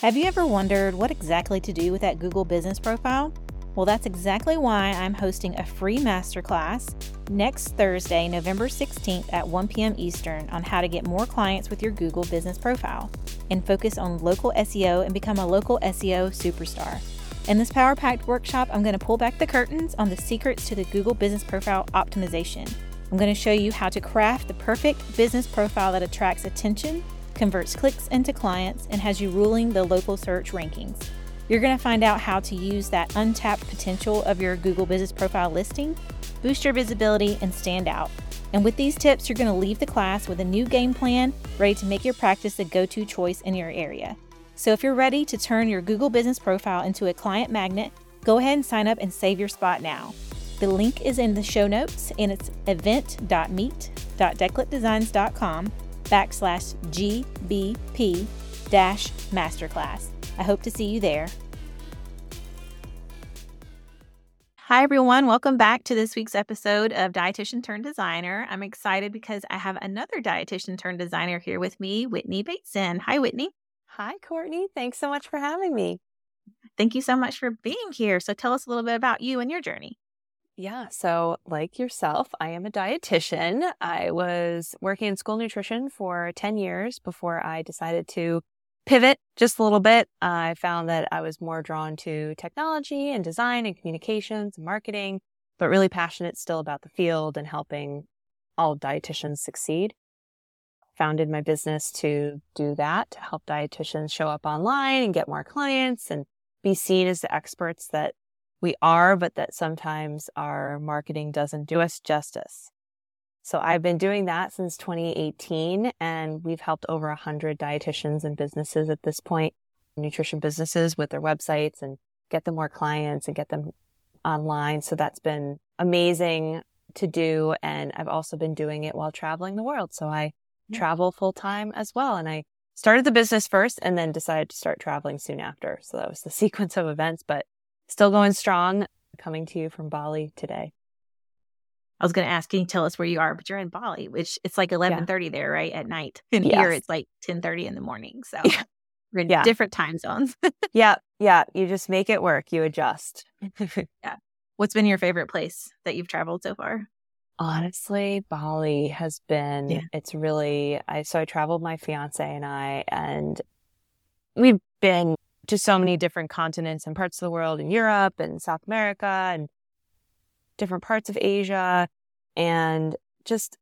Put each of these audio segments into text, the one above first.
Have you ever wondered what exactly to do with that Google business profile? Well, that's exactly why I'm hosting a free masterclass next Thursday, November 16th at 1 p.m. Eastern on how to get more clients with your Google business profile and focus on local SEO and become a local SEO superstar. In this power packed workshop, I'm going to pull back the curtains on the secrets to the Google business profile optimization. I'm going to show you how to craft the perfect business profile that attracts attention converts clicks into clients, and has you ruling the local search rankings. You're going to find out how to use that untapped potential of your Google Business Profile listing, boost your visibility, and stand out. And with these tips, you're going to leave the class with a new game plan ready to make your practice the go to choice in your area. So if you're ready to turn your Google Business Profile into a client magnet, go ahead and sign up and save your spot now. The link is in the show notes and it's event.meet.decletdesigns.com backslash GBP dash masterclass. I hope to see you there. Hi, everyone. Welcome back to this week's episode of Dietitian Turned Designer. I'm excited because I have another dietitian turned designer here with me, Whitney Bateson. Hi, Whitney. Hi, Courtney. Thanks so much for having me. Thank you so much for being here. So, tell us a little bit about you and your journey. Yeah. So, like yourself, I am a dietitian. I was working in school nutrition for 10 years before I decided to pivot just a little bit. I found that I was more drawn to technology and design and communications and marketing, but really passionate still about the field and helping all dietitians succeed. Founded my business to do that, to help dietitians show up online and get more clients and be seen as the experts that we are, but that sometimes our marketing doesn't do us justice. So I've been doing that since 2018 and we've helped over 100 dietitians and businesses at this point, nutrition businesses with their websites and get them more clients and get them online. So that's been amazing to do. And I've also been doing it while traveling the world. So I travel full time as well. And I started the business first and then decided to start traveling soon after. So that was the sequence of events, but still going strong, coming to you from Bali today. I was going to ask, can you tell us where you are? But you're in Bali, which it's like 11:30 yeah. there, right at night. And yes. here it's like 10:30 in the morning. So yeah. we're in yeah. different time zones. yeah, yeah. You just make it work. You adjust. yeah. What's been your favorite place that you've traveled so far? Honestly, Bali has been. Yeah. It's really. I so I traveled my fiance and I, and we've been to so many different continents and parts of the world in Europe and South America and different parts of Asia and just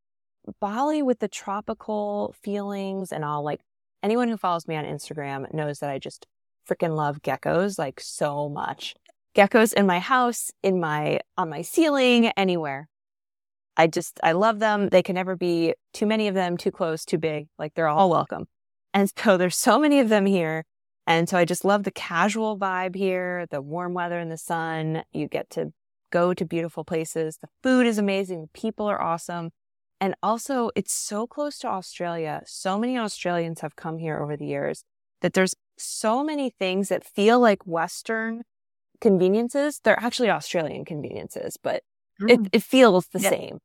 Bali with the tropical feelings and all like anyone who follows me on Instagram knows that I just freaking love geckos like so much. Geckos in my house, in my on my ceiling, anywhere. I just I love them. They can never be too many of them, too close, too big. Like they're all welcome. And so there's so many of them here and so I just love the casual vibe here, the warm weather and the sun. You get to go to beautiful places. The food is amazing. The people are awesome. And also, it's so close to Australia. So many Australians have come here over the years that there's so many things that feel like Western conveniences. They're actually Australian conveniences, but mm. it, it, feels the same.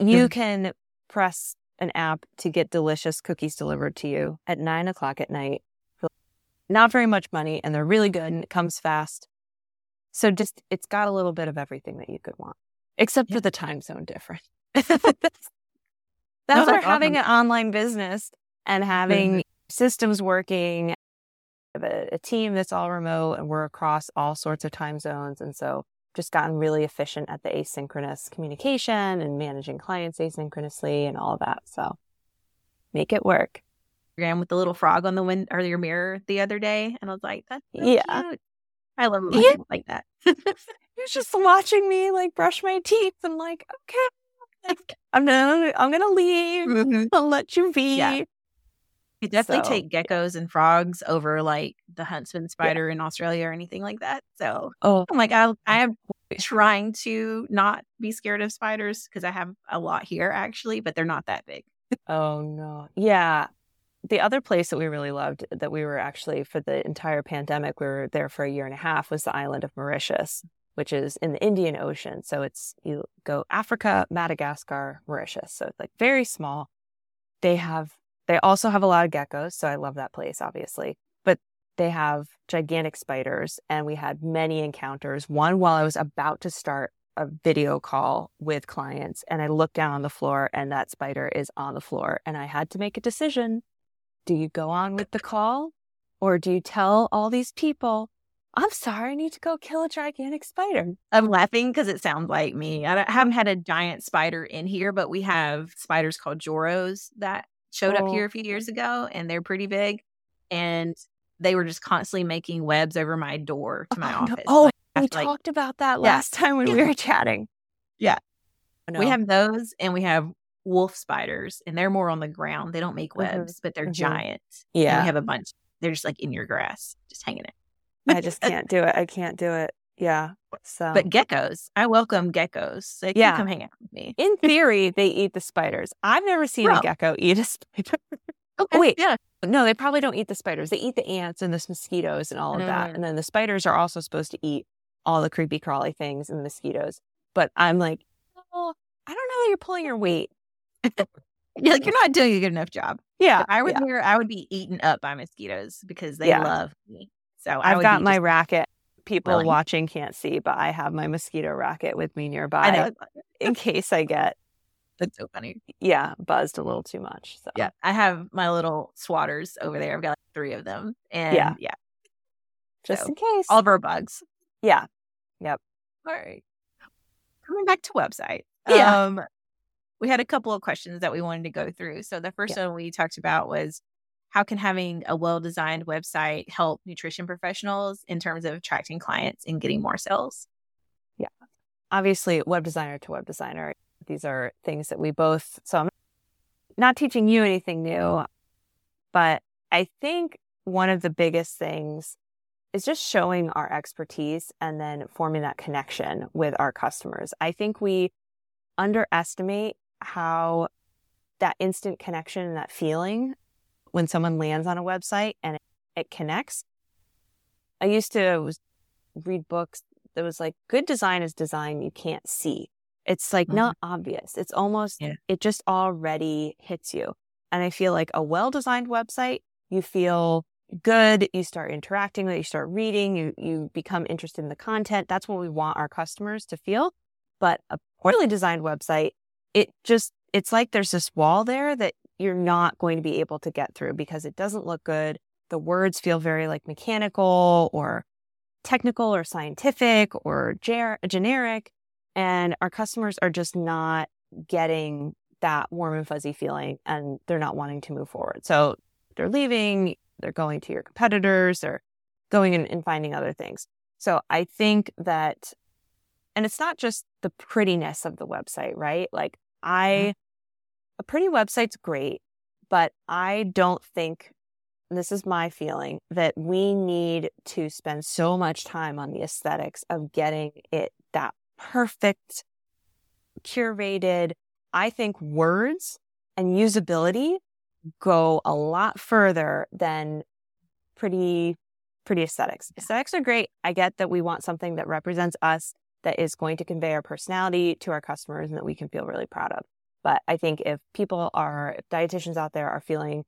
You mm. can press an app to get delicious cookies delivered to you at nine o'clock at night not very much money and they're really good and it comes fast. So just, it's got a little bit of everything that you could want, except yeah. for the time zone difference. That's no, where having awesome. an online business and having mm-hmm. systems working, a, a team that's all remote and we're across all sorts of time zones. And so just gotten really efficient at the asynchronous communication and managing clients asynchronously and all of that. So make it work. Instagram with the little frog on the wind or your mirror the other day, and I was like, "That's so yeah, cute. I love yeah. like that." He's just watching me like brush my teeth. and like, okay, I'm gonna, I'm gonna leave. Mm-hmm. I'll let you be. Yeah. You definitely so, take geckos and frogs over like the huntsman spider yeah. in Australia or anything like that. So, oh, I'm like, I, I am trying to not be scared of spiders because I have a lot here actually, but they're not that big. oh no, yeah, the other place that we really loved that we were actually for the entire pandemic, we were there for a year and a half was the island of Mauritius, which is in the Indian Ocean. So it's you go Africa, Madagascar, Mauritius. So it's like very small. They have they also have a lot of geckos, so I love that place, obviously. But they have gigantic spiders and we had many encounters. One while I was about to start a video call with clients and I looked down on the floor and that spider is on the floor and I had to make a decision. Do you go on with the call or do you tell all these people, I'm sorry, I need to go kill a gigantic spider? I'm laughing because it sounds like me. I haven't had a giant spider in here, but we have spiders called Joros that showed oh. up here a few years ago and they're pretty big. And they were just constantly making webs over my door to my oh, office. Oh, we like, talked about that last yeah. time when we were chatting. Yeah. Oh, no. We have those and we have wolf spiders and they're more on the ground. They don't make mm-hmm. webs, mm-hmm. but they're mm-hmm. giant. Yeah. And we have a bunch. They're just like in your grass, just hanging it. I just can't do it. I can't do it. Yeah. So, but geckos, I welcome geckos. They yeah. come hang out with me. In theory, they eat the spiders. I've never seen Bro. a gecko eat a spider. Okay. Oh, wait, yeah. No, they probably don't eat the spiders. They eat the ants and the mosquitoes and all of that. And then the spiders are also supposed to eat all the creepy crawly things and mosquitoes. But I'm like, oh, I don't know that you're pulling your weight. you're like, you're not doing a good enough job. Yeah. If I was yeah. here, I would be eaten up by mosquitoes because they yeah. love me. So I've got my racket. People really? watching can't see, but I have my mosquito racket with me nearby in case I get that's so funny. Yeah, buzzed a little too much. So yeah, I have my little swatters over there. I've got like three of them, and yeah, yeah. just so, in case. All of our bugs. Yeah. Yep. All right. Coming back to website. Yeah. Um, we had a couple of questions that we wanted to go through. So the first yeah. one we talked about was how can having a well-designed website help nutrition professionals in terms of attracting clients and getting more sales? Yeah. Obviously, web designer to web designer, these are things that we both, so I'm not teaching you anything new, but I think one of the biggest things is just showing our expertise and then forming that connection with our customers. I think we underestimate how that instant connection and that feeling when someone lands on a website and it, it connects. I used to read books that was like good design is design you can't see. It's like mm-hmm. not obvious. It's almost, yeah. it just already hits you. And I feel like a well designed website, you feel good. You start interacting with it, you start reading, you, you become interested in the content. That's what we want our customers to feel. But a poorly designed website, it just, it's like there's this wall there that you're not going to be able to get through because it doesn't look good. The words feel very like mechanical or technical or scientific or ger- generic and our customers are just not getting that warm and fuzzy feeling and they're not wanting to move forward. So they're leaving, they're going to your competitors, they're going and, and finding other things. So I think that, and it's not just the prettiness of the website, right? Like I, mm-hmm. a pretty website's great, but I don't think this is my feeling that we need to spend so much time on the aesthetics of getting it that perfect, curated. I think words and usability go a lot further than pretty, pretty aesthetics. Aesthetics are great. I get that we want something that represents us, that is going to convey our personality to our customers and that we can feel really proud of. But I think if people are, if dietitians out there are feeling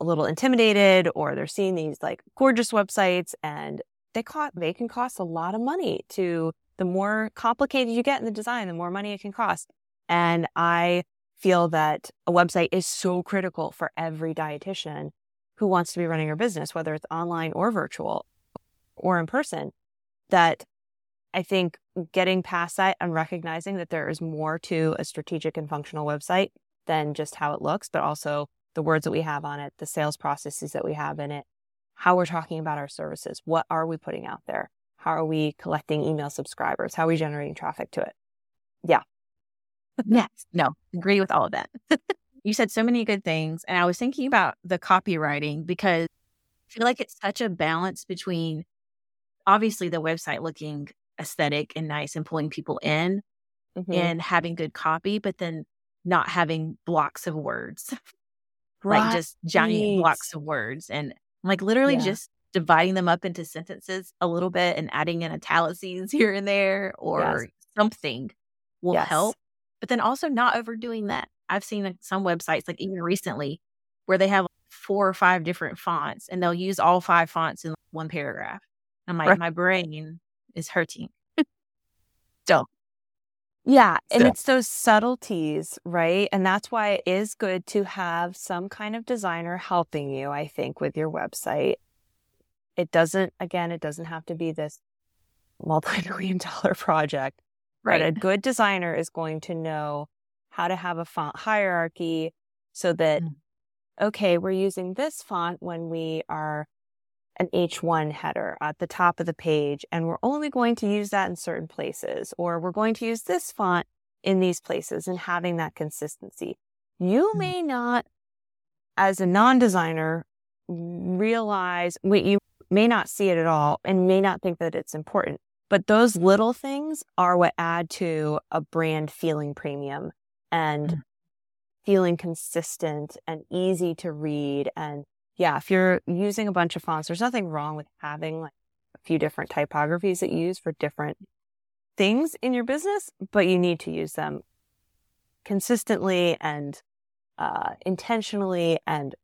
a little intimidated or they're seeing these like gorgeous websites and they they can cost a lot of money to the more complicated you get in the design, the more money it can cost. And I feel that a website is so critical for every dietitian who wants to be running her business, whether it's online or virtual or in person, that I think getting past that and recognizing that there is more to a strategic and functional website than just how it looks, but also the words that we have on it, the sales processes that we have in it, how we're talking about our services, what are we putting out there? How are we collecting email subscribers? How are we generating traffic to it? Yeah. Yes. No, agree with all of that. you said so many good things. And I was thinking about the copywriting because I feel like it's such a balance between obviously the website looking aesthetic and nice and pulling people in mm-hmm. and having good copy, but then not having blocks of words, right. like just giant blocks of words. And like literally yeah. just dividing them up into sentences a little bit and adding in italics here and there or yes. something will yes. help. But then also not overdoing that. I've seen some websites, like even recently, where they have four or five different fonts and they'll use all five fonts in one paragraph. I'm like, right. my brain is hurting. Still. Yeah. And it's those subtleties, right? And that's why it is good to have some kind of designer helping you, I think, with your website. It doesn't, again, it doesn't have to be this multi million dollar project. Right. But a good designer is going to know how to have a font hierarchy so that, mm. okay, we're using this font when we are an H1 header at the top of the page, and we're only going to use that in certain places, or we're going to use this font in these places and having that consistency. You mm. may not, as a non designer, realize what you may not see it at all and may not think that it's important. But those little things are what add to a brand feeling premium and mm. feeling consistent and easy to read and yeah, if you're using a bunch of fonts, there's nothing wrong with having like a few different typographies that you use for different things in your business, but you need to use them consistently and uh, intentionally and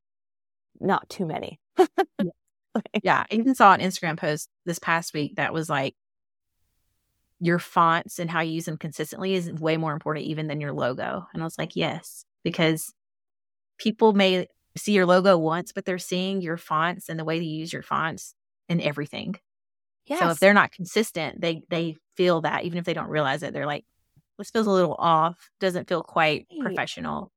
not too many. yeah. yeah. I even saw an Instagram post this past week that was like, your fonts and how you use them consistently is way more important even than your logo. And I was like, yes, because people may see your logo once, but they're seeing your fonts and the way you use your fonts and everything. Yes. So if they're not consistent, they they feel that even if they don't realize it, they're like, this feels a little off, doesn't feel quite professional.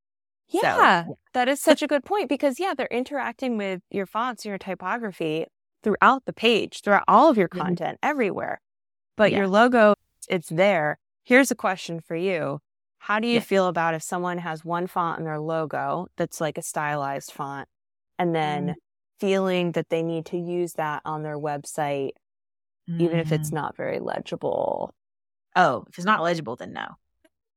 Yeah, so, that is such a good point because yeah, they're interacting with your fonts, your typography throughout the page, throughout all of your mm-hmm. content, mm-hmm. everywhere. But yeah. your logo, it's there. Here's a question for you. How do you feel about if someone has one font in their logo that's like a stylized font and then mm. feeling that they need to use that on their website, mm. even if it's mm. not very legible? Oh, if it's not legible, then no.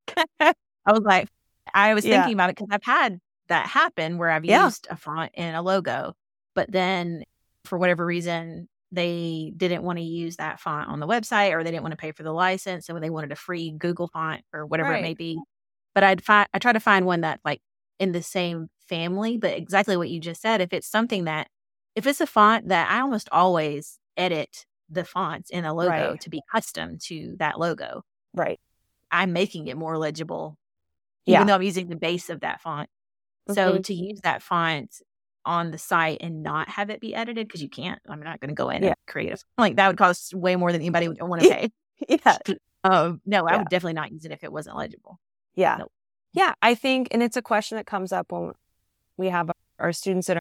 I was like, I was thinking yeah. about it because I've had that happen where I've yeah. used a font in a logo, but then for whatever reason, they didn't want to use that font on the website or they didn't want to pay for the license so they wanted a free google font or whatever right. it may be but i'd find i try to find one that like in the same family but exactly what you just said if it's something that if it's a font that i almost always edit the fonts in a logo right. to be custom to that logo right i'm making it more legible even yeah. though i'm using the base of that font mm-hmm. so to use that font on the site and not have it be edited because you can't. I'm not going to go in yeah. and create it. Like that would cost way more than anybody would want to pay. yeah. Um, no, I would definitely not use it if it wasn't legible. Yeah. Yeah. I think, and it's a question that comes up when we have our students in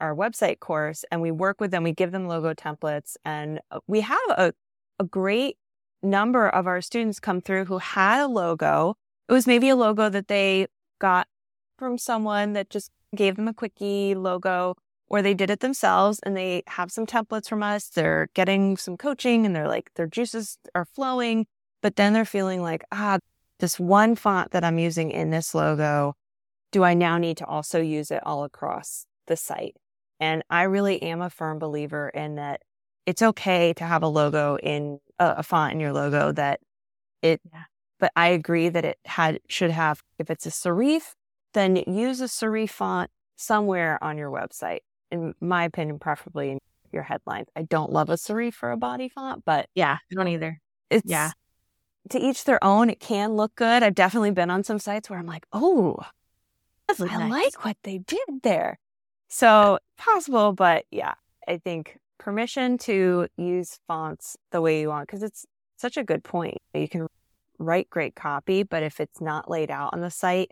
our website course and we work with them, we give them logo templates, and uh, we have a, a great number of our students come through who had a logo. It was maybe a logo that they got from someone that just gave them a quickie logo or they did it themselves and they have some templates from us. They're getting some coaching and they're like, their juices are flowing, but then they're feeling like, ah, this one font that I'm using in this logo, do I now need to also use it all across the site? And I really am a firm believer in that it's okay to have a logo in a, a font in your logo that it, yeah. but I agree that it had, should have, if it's a serif, then use a serif font somewhere on your website. In my opinion, preferably in your headlines. I don't love a serif for a body font, but yeah, I don't either. It's yeah. To each their own. It can look good. I've definitely been on some sites where I'm like, oh, I nice. like what they did there. So possible, but yeah, I think permission to use fonts the way you want because it's such a good point. You can write great copy, but if it's not laid out on the site,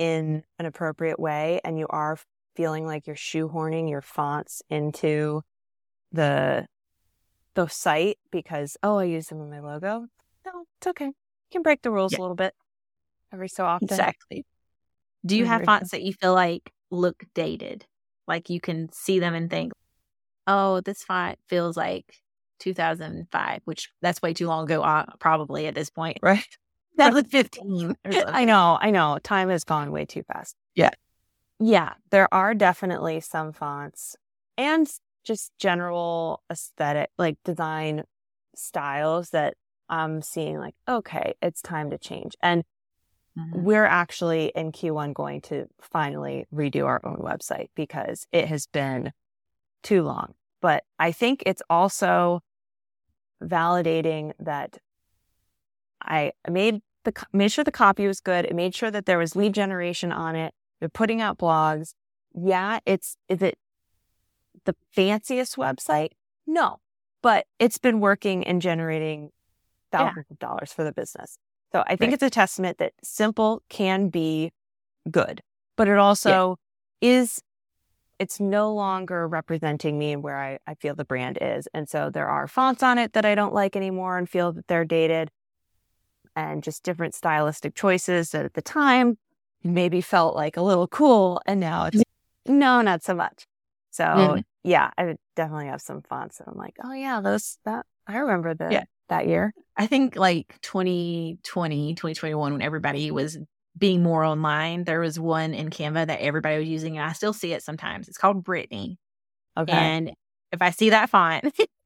in an appropriate way and you are feeling like you're shoehorning your fonts into the the site because oh I use them in my logo. No, it's okay. You can break the rules yeah. a little bit every so often. Exactly. Do you have fonts that you feel like look dated? Like you can see them and think, "Oh, this font feels like 2005," which that's way too long ago, uh, probably at this point, right? That was 15. I know, I know. Time has gone way too fast. Yeah. Yeah, there are definitely some fonts and just general aesthetic, like design styles that I'm seeing like, okay, it's time to change. And mm-hmm. we're actually in Q1 going to finally redo our own website because it has been too long. But I think it's also validating that I made the made sure the copy was good. It made sure that there was lead generation on it. They're putting out blogs. Yeah, it's is it the fanciest website? No, but it's been working and generating thousands yeah. of dollars for the business. So I think right. it's a testament that simple can be good, but it also yeah. is, it's no longer representing me and where I, I feel the brand is. And so there are fonts on it that I don't like anymore and feel that they're dated and just different stylistic choices that at the time maybe felt like a little cool. And now it's no, not so much. So mm-hmm. yeah, I definitely have some fonts that I'm like, oh yeah, those, that, I remember the, yeah that year? I think like 2020, 2021, when everybody was being more online, there was one in Canva that everybody was using, and I still see it sometimes. It's called Brittany. Okay. And if I see that font,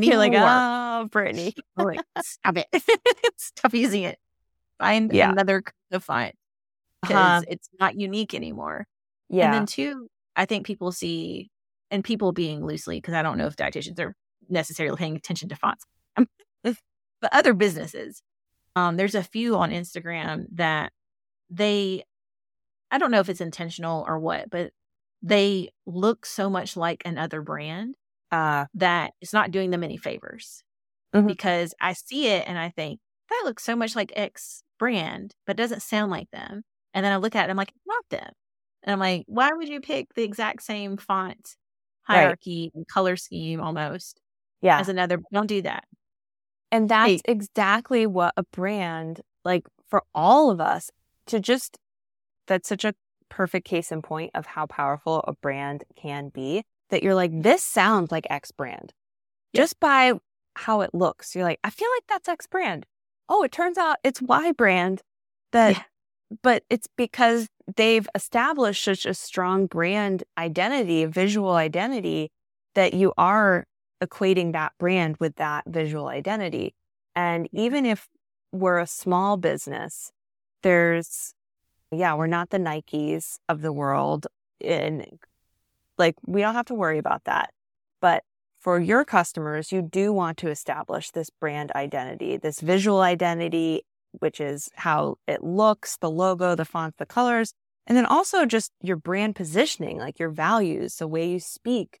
you're like, oh, Brittany. like, stop it. stop using it. Find yeah. another font because uh-huh. it's not unique anymore. Yeah. And then two, I think people see, and people being loosely, because I don't know if dietitians are necessarily paying attention to fonts but other businesses. Um, there's a few on Instagram that they, I don't know if it's intentional or what, but they look so much like another brand uh, that it's not doing them any favors mm-hmm. because I see it and I think that looks so much like X brand, but doesn't sound like them. And then I look at it, and I'm like, not them. And I'm like, why would you pick the exact same font hierarchy right. and color scheme almost? Yeah. As another, don't do that. And that's hey. exactly what a brand, like for all of us, to just, that's such a perfect case in point of how powerful a brand can be that you're like, this sounds like X brand just by how it looks. You're like, I feel like that's X brand. Oh, it turns out it's Y brand that, yeah. but it's because they've established such a strong brand identity, visual identity that you are equating that brand with that visual identity. And even if we're a small business, there's, yeah, we're not the Nikes of the world. And like, we don't have to worry about that. But for your customers, you do want to establish this brand identity, this visual identity, which is how it looks, the logo, the font, the colors, and then also just your brand positioning, like your values, the way you speak,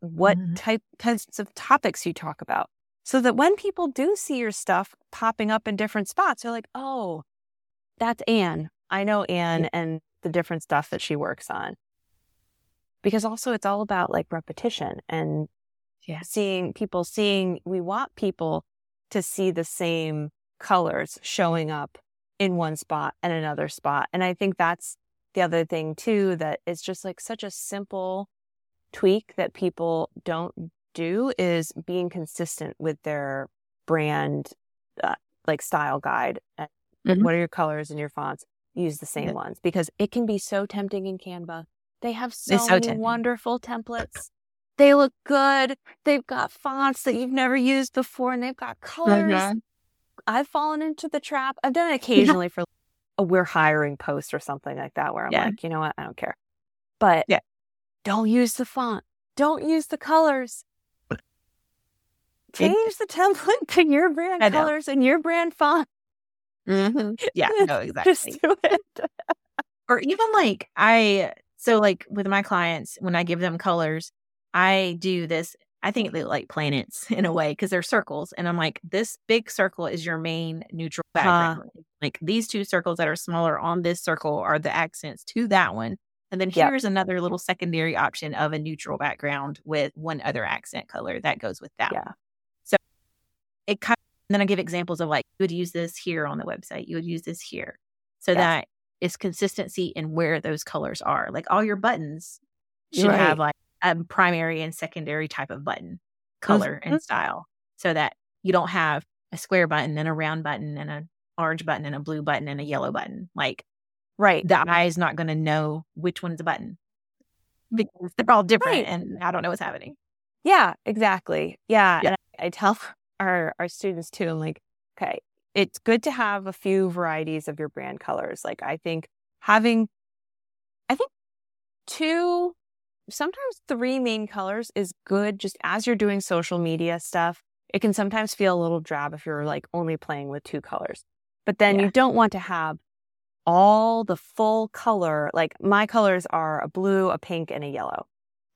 what mm-hmm. type types of topics you talk about so that when people do see your stuff popping up in different spots they're like oh that's anne i know anne yeah. and the different stuff that she works on because also it's all about like repetition and yeah. seeing people seeing we want people to see the same colors showing up in one spot and another spot and i think that's the other thing too that it's just like such a simple tweak that people don't do is being consistent with their brand, uh, like style guide. Mm-hmm. What are your colors and your fonts? Use the same yeah. ones because it can be so tempting in Canva. They have so, so many wonderful templates. They look good. They've got fonts that you've never used before and they've got colors. Mm-hmm. I've fallen into the trap. I've done it occasionally for a we're hiring post or something like that where I'm yeah. like, you know what? I don't care. But yeah. Don't use the font. Don't use the colors. Change the template to your brand colors and your brand font. Mm-hmm. Yeah, no, exactly. Just do it. or even like I, so like with my clients, when I give them colors, I do this. I think they like planets in a way because they're circles. And I'm like, this big circle is your main neutral background. Huh. Like these two circles that are smaller on this circle are the accents to that one. And then here's yep. another little secondary option of a neutral background with one other accent color that goes with that. Yeah. So it kind of, then I give examples of like, you would use this here on the website, you would use this here. So yes. that is consistency in where those colors are. Like all your buttons should right. have like a primary and secondary type of button color mm-hmm. and style so that you don't have a square button and a round button and an orange button and a blue button and a yellow button. Like Right. The eye is not going to know which one is a button because they're all different right. and I don't know what's happening. Yeah, exactly. Yeah. yeah. And I, I tell our, our students too, I'm like, okay, it's good to have a few varieties of your brand colors. Like I think having, I think two, sometimes three main colors is good just as you're doing social media stuff. It can sometimes feel a little drab if you're like only playing with two colors. But then yeah. you don't want to have all the full color. Like my colors are a blue, a pink, and a yellow.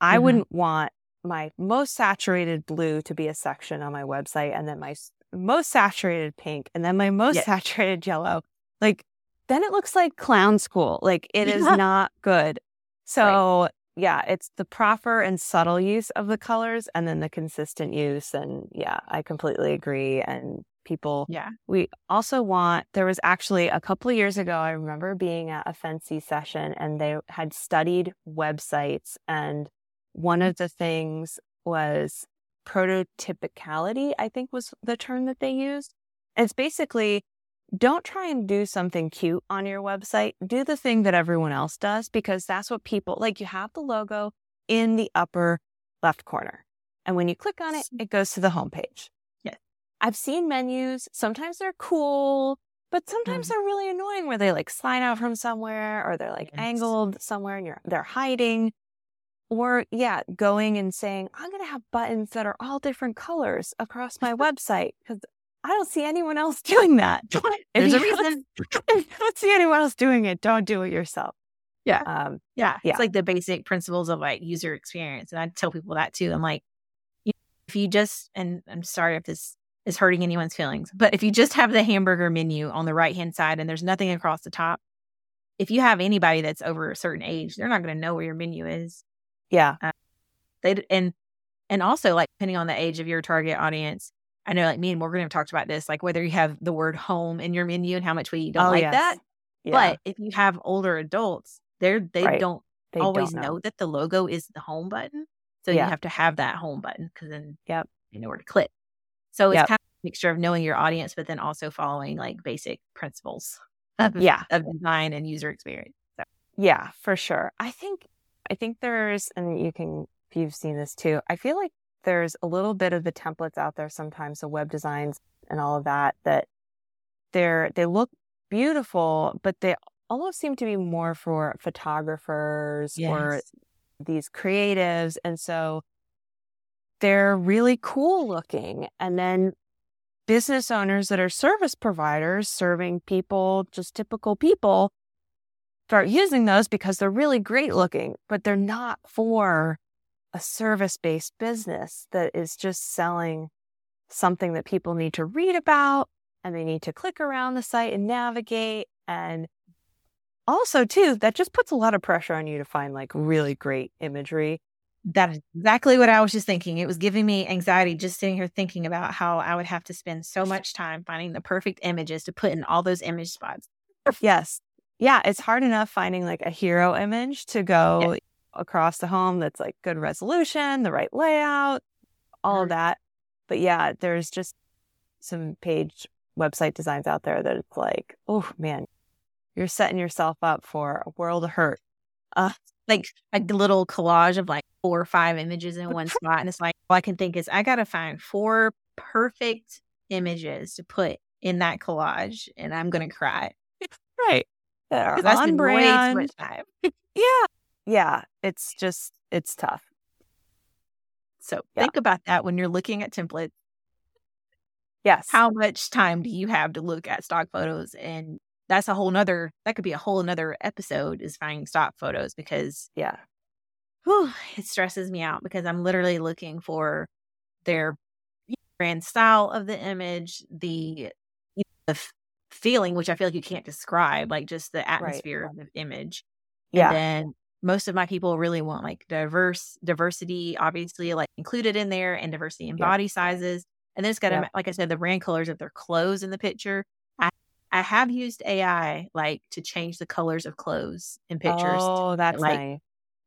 I mm-hmm. wouldn't want my most saturated blue to be a section on my website and then my most saturated pink and then my most yes. saturated yellow. Like then it looks like clown school. Like it is not good. So right. yeah, it's the proper and subtle use of the colors and then the consistent use. And yeah, I completely agree. And people, yeah, we also want, there was actually a couple of years ago, I remember being at a FNCE session and they had studied websites. And one of the things was prototypicality, I think was the term that they used. It's basically don't try and do something cute on your website. Do the thing that everyone else does because that's what people like. You have the logo in the upper left corner. And when you click on it, it goes to the homepage. Yes. I've seen menus. Sometimes they're cool, but sometimes mm. they're really annoying where they like slide out from somewhere or they're like yes. angled somewhere and you're they're hiding. Or yeah, going and saying, I'm gonna have buttons that are all different colors across my website because I don't see anyone else doing that. There's a reason. If you don't see anyone else doing it, don't do it yourself. Yeah. Um, yeah. yeah. It's like the basic principles of like user experience. And I tell people that too. I'm like, if you just, and I'm sorry if this is hurting anyone's feelings, but if you just have the hamburger menu on the right hand side and there's nothing across the top, if you have anybody that's over a certain age, they're not going to know where your menu is. Yeah. Uh, they and and also like depending on the age of your target audience, I know like me and Morgan have talked about this, like whether you have the word home in your menu and how much we don't oh, like yes. that. Yeah. But if you have older adults, they're they right. don't they always don't know. know. that the logo is the home button. So yeah. you have to have that home button because then yep. you know where to click. So it's yep. kind of a mixture of knowing your audience, but then also following like basic principles of, yeah. of design and user experience. So. Yeah, for sure. I think I think there's and you can if you've seen this too, I feel like there's a little bit of the templates out there sometimes, the web designs and all of that, that they're, they look beautiful, but they almost seem to be more for photographers yes. or these creatives. And so they're really cool looking. And then business owners that are service providers serving people, just typical people, start using those because they're really great looking, but they're not for a service based business that is just selling something that people need to read about and they need to click around the site and navigate. And also, too, that just puts a lot of pressure on you to find like really great imagery. That is exactly what I was just thinking. It was giving me anxiety just sitting here thinking about how I would have to spend so much time finding the perfect images to put in all those image spots. yes. Yeah. It's hard enough finding like a hero image to go across the home that's like good resolution, the right layout, all of that. But yeah, there's just some page website designs out there that it's like, oh man, you're setting yourself up for a world of hurt. Uh, like a little collage of like four or five images in one spot. And it's like, all I can think is I got to find four perfect images to put in that collage and I'm going to cry. That are on brand. yeah yeah, it's just, it's tough. So yeah. think about that when you're looking at templates. Yes. How much time do you have to look at stock photos? And that's a whole nother, that could be a whole nother episode is finding stock photos because, yeah, whew, it stresses me out because I'm literally looking for their brand style of the image, the, the feeling, which I feel like you can't describe, like just the atmosphere right. of the image. Yeah. And then most of my people really want like diverse diversity obviously like included in there and diversity in yeah. body sizes and then it's got yeah. like i said the brand colors of their clothes in the picture I, I have used ai like to change the colors of clothes in pictures oh that's to, like nice.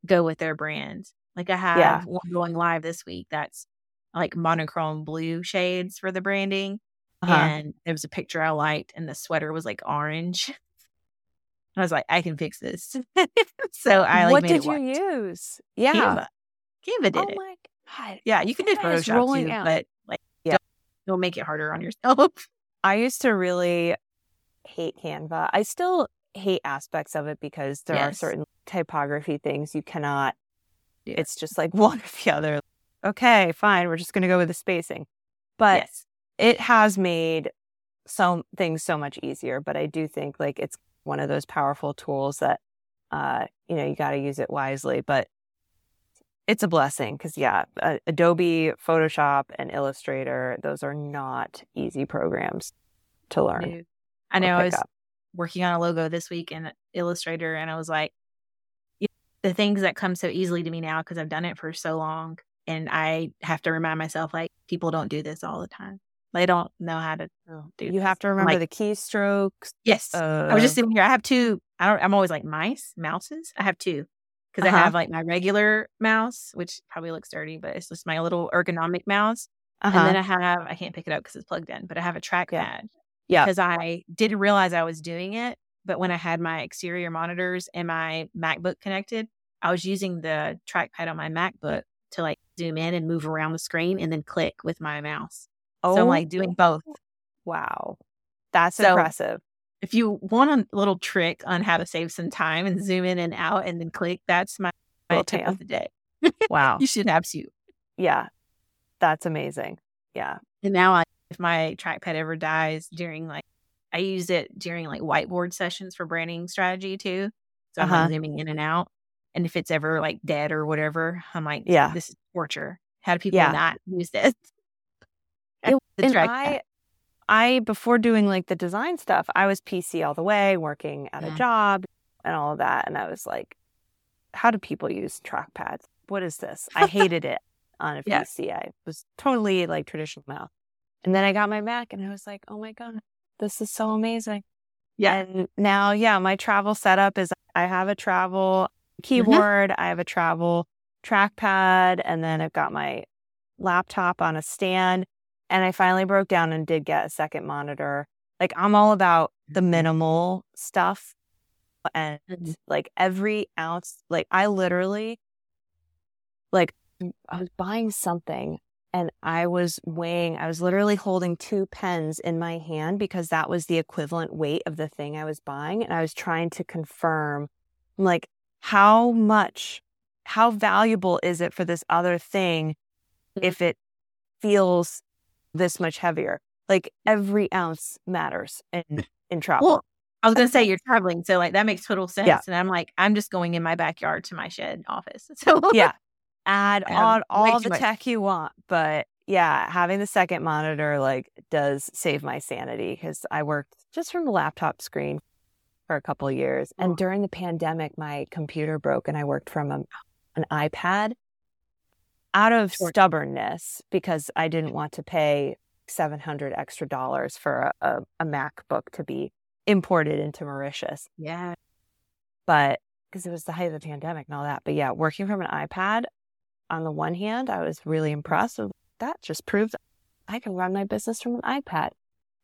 go with their brand like i have yeah. one going live this week that's like monochrome blue shades for the branding uh-huh. and there was a picture i liked and the sweater was like orange I was like, I can fix this. so I like. What did you use? Yeah, Canva. Canva did oh it. my god! Yeah, you can do Photoshop too, out. but like, yeah, don't, don't, make it harder on yourself. I used to really hate Canva. I still hate aspects of it because there yes. are certain typography things you cannot. Yeah. It's just like one or the other. Okay, fine. We're just going to go with the spacing. But yes. It has made some things so much easier. But I do think like it's one of those powerful tools that, uh, you know, you got to use it wisely. But it's a blessing because yeah, uh, Adobe, Photoshop, and Illustrator, those are not easy programs to learn. I know I was up. working on a logo this week in Illustrator, and I was like, you know, the things that come so easily to me now because I've done it for so long, and I have to remind myself like people don't do this all the time. They don't know how to oh, do. You this. have to remember like, the keystrokes. Yes, uh, I was just sitting here. I have two. I don't. I'm always like mice, mouses. I have two because uh-huh. I have like my regular mouse, which probably looks dirty, but it's just my little ergonomic mouse. Uh-huh. And then uh-huh. I have, I can't pick it up because it's plugged in, but I have a trackpad. Yeah. yeah. Because I didn't realize I was doing it. But when I had my exterior monitors and my MacBook connected, I was using the trackpad on my MacBook to like zoom in and move around the screen and then click with my mouse. Oh, so I'm like doing both. Wow. That's so, impressive if you want a little trick on how to save some time and zoom in and out and then click, that's my, my tip of the day. Wow. you should have to. Yeah. That's amazing. Yeah. And now I, if my trackpad ever dies during like, I use it during like whiteboard sessions for branding strategy too. So uh-huh. I'm zooming in and out. And if it's ever like dead or whatever, I'm like, yeah, this is torture. How do people yeah. not use this? It, and I, I, before doing like the design stuff, I was PC all the way, working at yeah. a job and all of that. And I was like, how do people use trackpads? What is this? I hated it on a yeah. PC. I was totally like traditional mouse. And then I got my Mac and I was like, oh my God, this is so amazing. Yeah. And now, yeah, my travel setup is I have a travel mm-hmm. keyboard, mm-hmm. I have a travel trackpad, and then I've got my laptop on a stand. And I finally broke down and did get a second monitor. Like I'm all about the mm-hmm. minimal stuff and mm-hmm. like every ounce like I literally like I was buying something and I was weighing I was literally holding two pens in my hand because that was the equivalent weight of the thing I was buying and I was trying to confirm like how much how valuable is it for this other thing mm-hmm. if it feels this much heavier. Like every ounce matters in eh. in travel. Well, I was gonna say you're traveling, so like that makes total sense. Yeah. And I'm like, I'm just going in my backyard to my shed office. So yeah, add on all the tech you want, but yeah, having the second monitor like does save my sanity because I worked just from a laptop screen for a couple years, and during the pandemic, my computer broke, and I worked from a, an iPad out of sure. stubbornness because I didn't want to pay 700 extra dollars for a, a, a MacBook to be imported into Mauritius. Yeah. But because it was the height of the pandemic and all that. But yeah, working from an iPad, on the one hand, I was really impressed. with That just proved I can run my business from an iPad.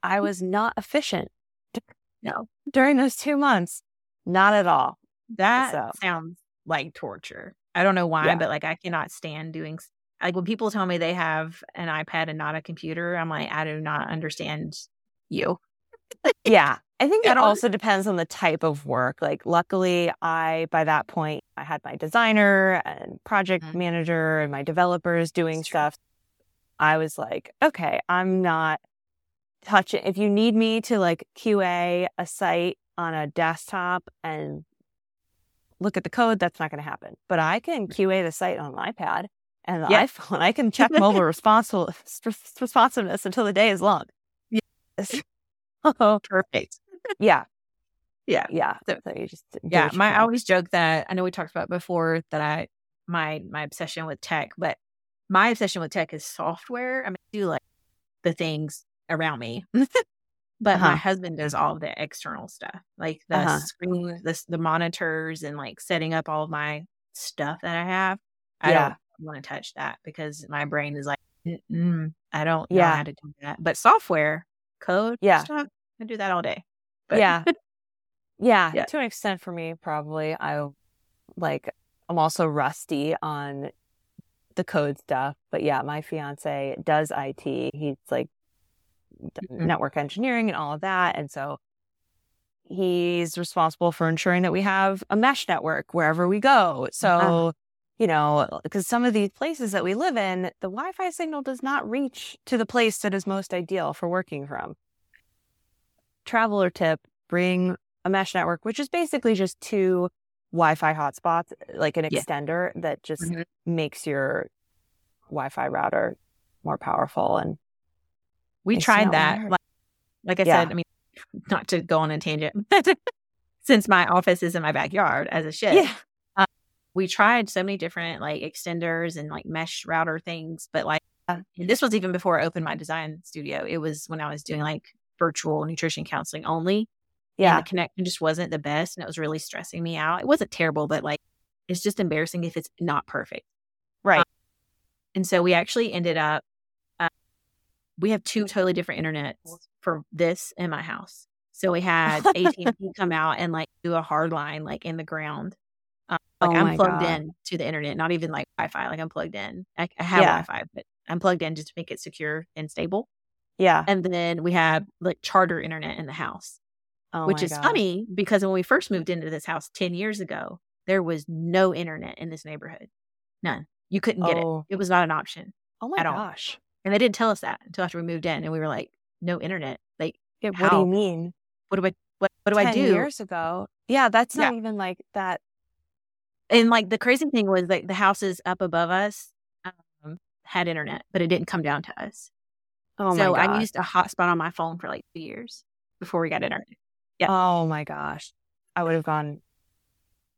I mm. was not efficient. No. During those two months, not at all. That so. sounds like torture. I don't know why, yeah. but like I cannot stand doing like when people tell me they have an iPad and not a computer, I'm like, I do not understand you. yeah. I think it also depends on the type of work. Like, luckily, I, by that point, I had my designer and project mm-hmm. manager and my developers doing stuff. I was like, okay, I'm not touching. If you need me to like QA a site on a desktop and look at the code, that's not going to happen. But I can QA the site on my iPad and the yeah. iPhone. I can check mobile responsible, responsiveness until the day is long. Yes. oh, perfect. Yeah. Yeah. Yeah. So, so you just yeah. My I always joke that I know we talked about before that I my my obsession with tech, but my obsession with tech is software. I mean, I do like the things around me. But uh-huh. my husband does all of the external stuff, like the uh-huh. screen, the, the monitors, and like setting up all of my stuff that I have. I yeah. don't want to touch that because my brain is like, I don't yeah. know how to do that. But software, code, yeah, stuff, I do that all day. But, yeah. yeah, yeah, to an extent for me, probably. I like, I'm also rusty on the code stuff. But yeah, my fiance does IT. He's like mm-hmm. network engineering and all of that. And so he's responsible for ensuring that we have a mesh network wherever we go. So, uh-huh. you know, because some of these places that we live in, the Wi Fi signal does not reach to the place that is most ideal for working from. Traveler tip bring a mesh network, which is basically just two Wi Fi hotspots, like an yeah. extender that just mm-hmm. makes your Wi Fi router more powerful. And we tried that. Like, like, I yeah. said, I mean, not to go on a tangent, but since my office is in my backyard as a shed, yeah. Uh, we tried so many different like extenders and like mesh router things, but like this was even before I opened my design studio. It was when I was doing like virtual nutrition counseling only. Yeah. the connection just wasn't the best and it was really stressing me out. It wasn't terrible, but like it's just embarrassing if it's not perfect. Right. Um, and so we actually ended up we have two totally different internets for this in my house. So we had AT&T come out and like do a hard line like in the ground. Um, like oh I'm plugged God. in to the internet, not even like Wi-Fi. Like I'm plugged in. I, I have yeah. Wi-Fi, but I'm plugged in just to make it secure and stable. Yeah. And then we have like charter internet in the house, oh which is God. funny because when we first moved into this house 10 years ago, there was no internet in this neighborhood. None. You couldn't get oh. it. It was not an option. Oh my gosh. All. And they didn't tell us that until after we moved in, and we were like, "No internet. Like, yeah, what do you mean? What do I what what do I do?" Years ago, yeah, that's not yeah. even like that. And like the crazy thing was like the houses up above us um, had internet, but it didn't come down to us. Oh so I used a hotspot on my phone for like two years before we got internet. Yeah. Oh my gosh, I would have gone.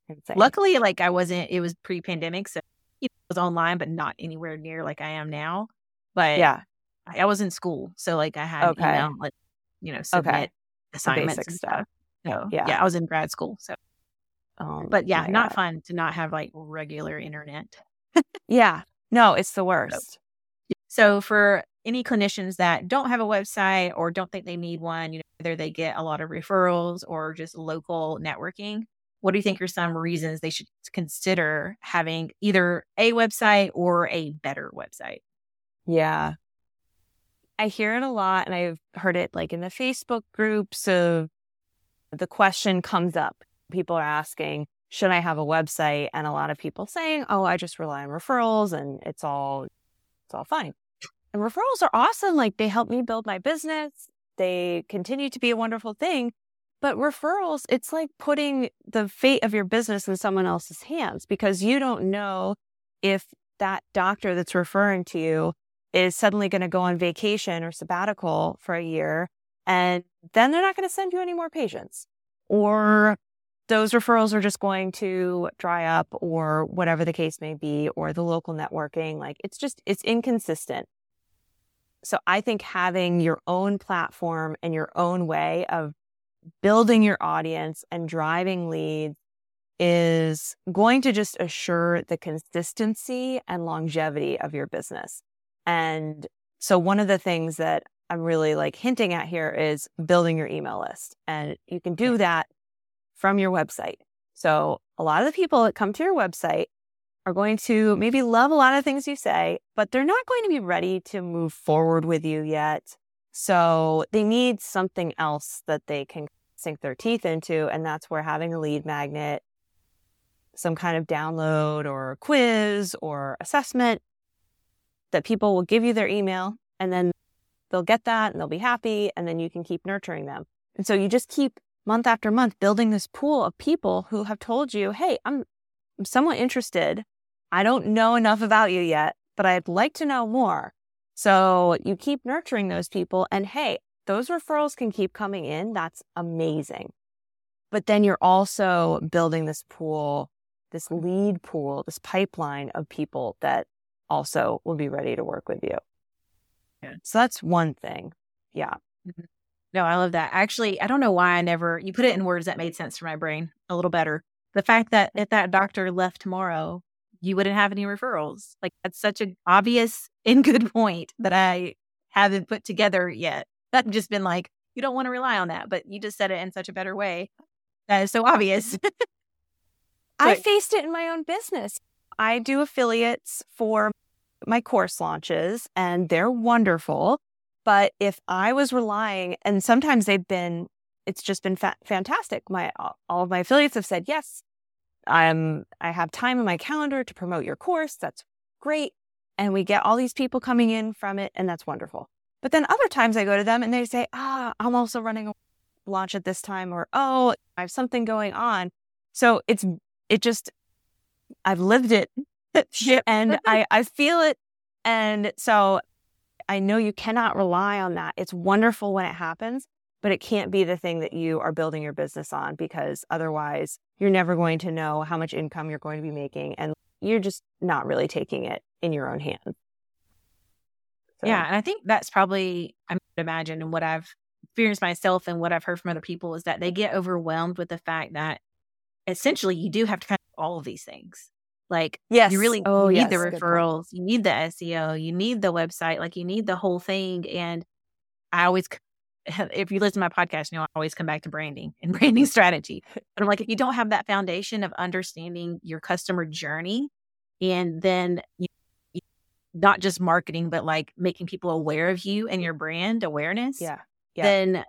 Insane. Luckily, like I wasn't. It was pre-pandemic, so it was online, but not anywhere near like I am now. But yeah, I, was in school, so like I had okay. email, like you know, submit okay. assignments and stuff. So yeah. yeah, I was in grad school, so. Um, but yeah, not God. fun to not have like regular internet. yeah, no, it's the worst. So, so for any clinicians that don't have a website or don't think they need one, you know, whether they get a lot of referrals or just local networking, what do you think are some reasons they should consider having either a website or a better website? Yeah. I hear it a lot and I've heard it like in the Facebook groups of the question comes up. People are asking, should I have a website? And a lot of people saying, oh, I just rely on referrals and it's all it's all fine. And referrals are awesome. Like they help me build my business. They continue to be a wonderful thing. But referrals, it's like putting the fate of your business in someone else's hands because you don't know if that doctor that's referring to you is suddenly going to go on vacation or sabbatical for a year, and then they're not going to send you any more patients. Or those referrals are just going to dry up or whatever the case may be, or the local networking. Like it's just, it's inconsistent. So I think having your own platform and your own way of building your audience and driving leads is going to just assure the consistency and longevity of your business. And so one of the things that I'm really like hinting at here is building your email list. And you can do that from your website. So a lot of the people that come to your website are going to maybe love a lot of things you say, but they're not going to be ready to move forward with you yet. So they need something else that they can sink their teeth into. And that's where having a lead magnet, some kind of download or quiz or assessment that people will give you their email and then they'll get that and they'll be happy and then you can keep nurturing them. And so you just keep month after month building this pool of people who have told you, "Hey, I'm I'm somewhat interested. I don't know enough about you yet, but I'd like to know more." So you keep nurturing those people and hey, those referrals can keep coming in. That's amazing. But then you're also building this pool, this lead pool, this pipeline of people that also will be ready to work with you. Yeah. So that's one thing. Yeah. Mm-hmm. No, I love that. Actually, I don't know why I never, you put it in words that made sense for my brain a little better. The fact that if that doctor left tomorrow, you wouldn't have any referrals. Like that's such an obvious and good point that I haven't put together yet. I've just been like, you don't want to rely on that, but you just said it in such a better way. That is so obvious. I faced it in my own business. I do affiliates for my course launches and they're wonderful. But if I was relying, and sometimes they've been, it's just been fa- fantastic. My all of my affiliates have said yes. I'm I have time in my calendar to promote your course. That's great, and we get all these people coming in from it, and that's wonderful. But then other times I go to them and they say, ah, I'm also running a launch at this time, or oh, I have something going on. So it's it just I've lived it and I, I feel it. And so I know you cannot rely on that. It's wonderful when it happens, but it can't be the thing that you are building your business on because otherwise you're never going to know how much income you're going to be making and you're just not really taking it in your own hands. So. Yeah. And I think that's probably, I imagine, and what I've experienced myself and what I've heard from other people is that they get overwhelmed with the fact that essentially you do have to kind of all of these things. Like, yes, you really oh, need yes, the referrals, you need the SEO, you need the website, like you need the whole thing. And I always, if you listen to my podcast, you know I always come back to branding and branding strategy. But I'm like, if you don't have that foundation of understanding your customer journey, and then you, not just marketing, but like making people aware of you and your brand awareness, yeah, yeah. then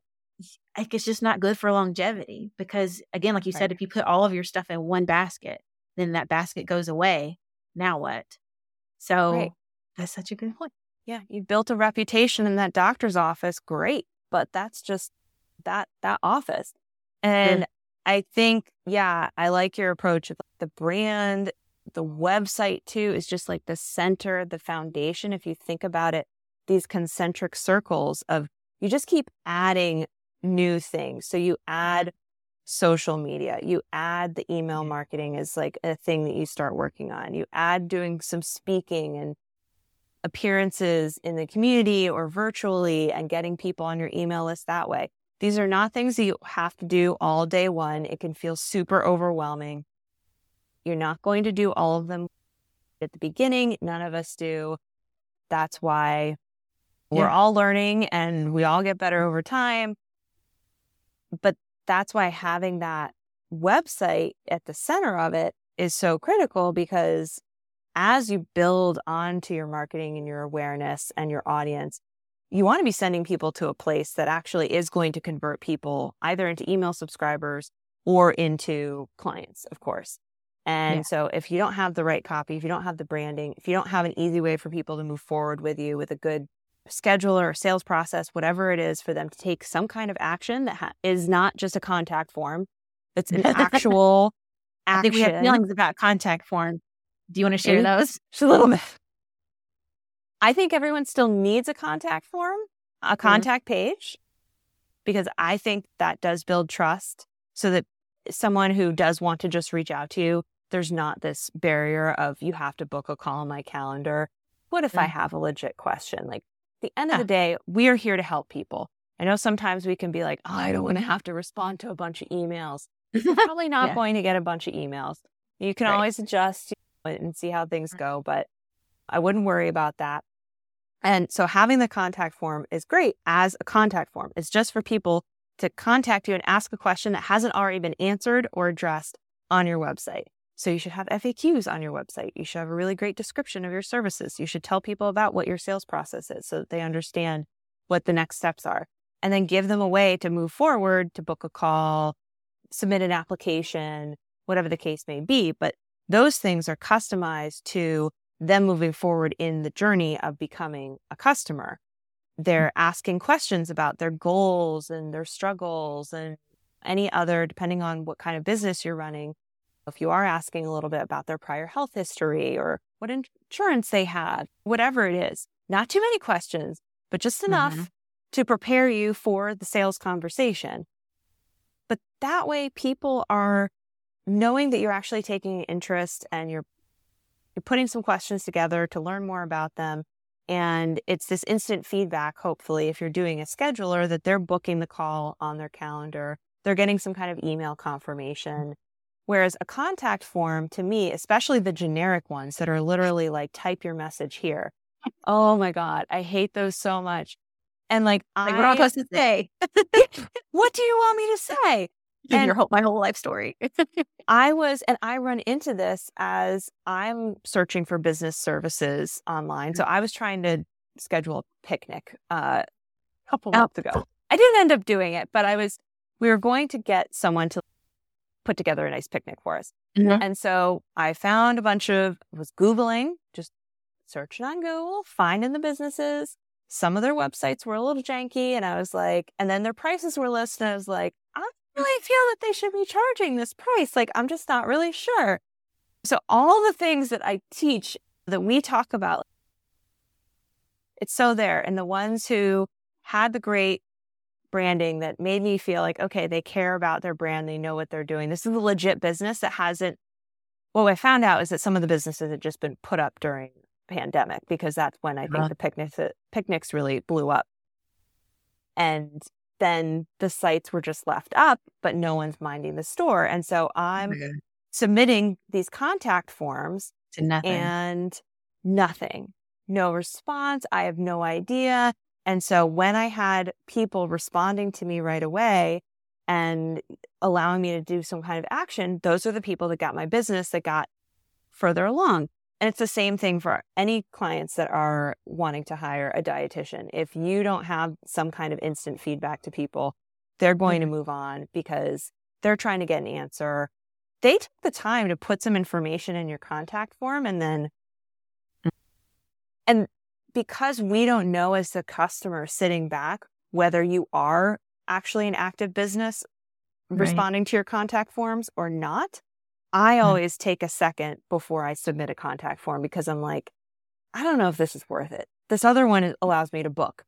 like it's just not good for longevity because again like you right. said if you put all of your stuff in one basket then that basket goes away. Now what? So right. that's such a good point. Yeah, you built a reputation in that doctor's office. Great, but that's just that that office. And yeah. I think, yeah, I like your approach of the brand, the website too is just like the center, the foundation. If you think about it, these concentric circles of you just keep adding new things. So you add social media. You add the email marketing as like a thing that you start working on. You add doing some speaking and appearances in the community or virtually and getting people on your email list that way. These are not things that you have to do all day one. It can feel super overwhelming. You're not going to do all of them at the beginning. None of us do. That's why we're all learning and we all get better over time. But that's why having that website at the center of it is so critical because as you build onto your marketing and your awareness and your audience, you want to be sending people to a place that actually is going to convert people either into email subscribers or into clients, of course. And yeah. so if you don't have the right copy, if you don't have the branding, if you don't have an easy way for people to move forward with you with a good scheduler or sales process, whatever it is, for them to take some kind of action that ha- is not just a contact form. It's an actual action. I think we have feelings about contact form. Do you want to share Maybe? those? Just a little bit. I think everyone still needs a contact form, a mm-hmm. contact mm-hmm. page, because I think that does build trust so that someone who does want to just reach out to you, there's not this barrier of you have to book a call on my calendar. What if mm-hmm. I have a legit question? Like, the end of the day, we are here to help people. I know sometimes we can be like, oh, I don't want to have to respond to a bunch of emails. You're probably not yeah. going to get a bunch of emails. You can right. always adjust and see how things mm. go, but I wouldn't worry about that. And so having the contact form is great as a contact form. It's just for people to contact you and ask a question that hasn't already been answered or addressed on your website. So you should have FAQs on your website. You should have a really great description of your services. You should tell people about what your sales process is so that they understand what the next steps are. And then give them a way to move forward to book a call, submit an application, whatever the case may be. But those things are customized to them moving forward in the journey of becoming a customer. Mm. They're asking questions about their goals and their struggles and any other, depending on what kind of business you're running, if you are asking a little bit about their prior health history or what insurance they had, whatever it is, not too many questions, but just enough mm-hmm. to prepare you for the sales conversation. But that way, people are knowing that you're actually taking interest and you're you're putting some questions together to learn more about them. And it's this instant feedback, hopefully, if you're doing a scheduler, that they're booking the call on their calendar. They're getting some kind of email confirmation. Whereas a contact form to me, especially the generic ones that are literally like type your message here. Oh my God, I hate those so much. And like, like I, what am I supposed to say? what do you want me to say? And your whole, my whole life story. I was, and I run into this as I'm searching for business services online. So. I was trying to schedule a picnic uh, a couple oh. months ago. I didn't end up doing it, but I was, we were going to get someone to put together a nice picnic for us. Mm-hmm. And so I found a bunch of, was Googling, just searching on Google, finding the businesses. Some of their websites were a little janky. And I was like, and then their prices were listed. And I was like, I don't really feel that they should be charging this price. Like, I'm just not really sure. So all the things that I teach that we talk about, it's so there. And the ones who had the great branding that made me feel like, okay, they care about their brand. They know what they're doing. This is a legit business that hasn't, what I found out is that some of the businesses had just been put up during pandemic because that's when I think uh-huh. the picnics, uh, picnics really blew up. And then the sites were just left up, but no one's minding the store. And so I'm okay. submitting these contact forms to nothing. And nothing, no response. I have no idea. And so when I had people responding to me right away and allowing me to do some kind of action, those are the people that got my business that got further along. And it's the same thing for any clients that are wanting to hire a dietitian. If you don't have some kind of instant feedback to people, they're going mm-hmm. to move on because they're trying to get an answer. They took the time to put some information in your contact form and then and because we don't know as the customer sitting back whether you are actually an active business right. responding to your contact forms or not, I mm-hmm. always take a second before I submit a contact form because I'm like, I don't know if this is worth it. This other one allows me to book.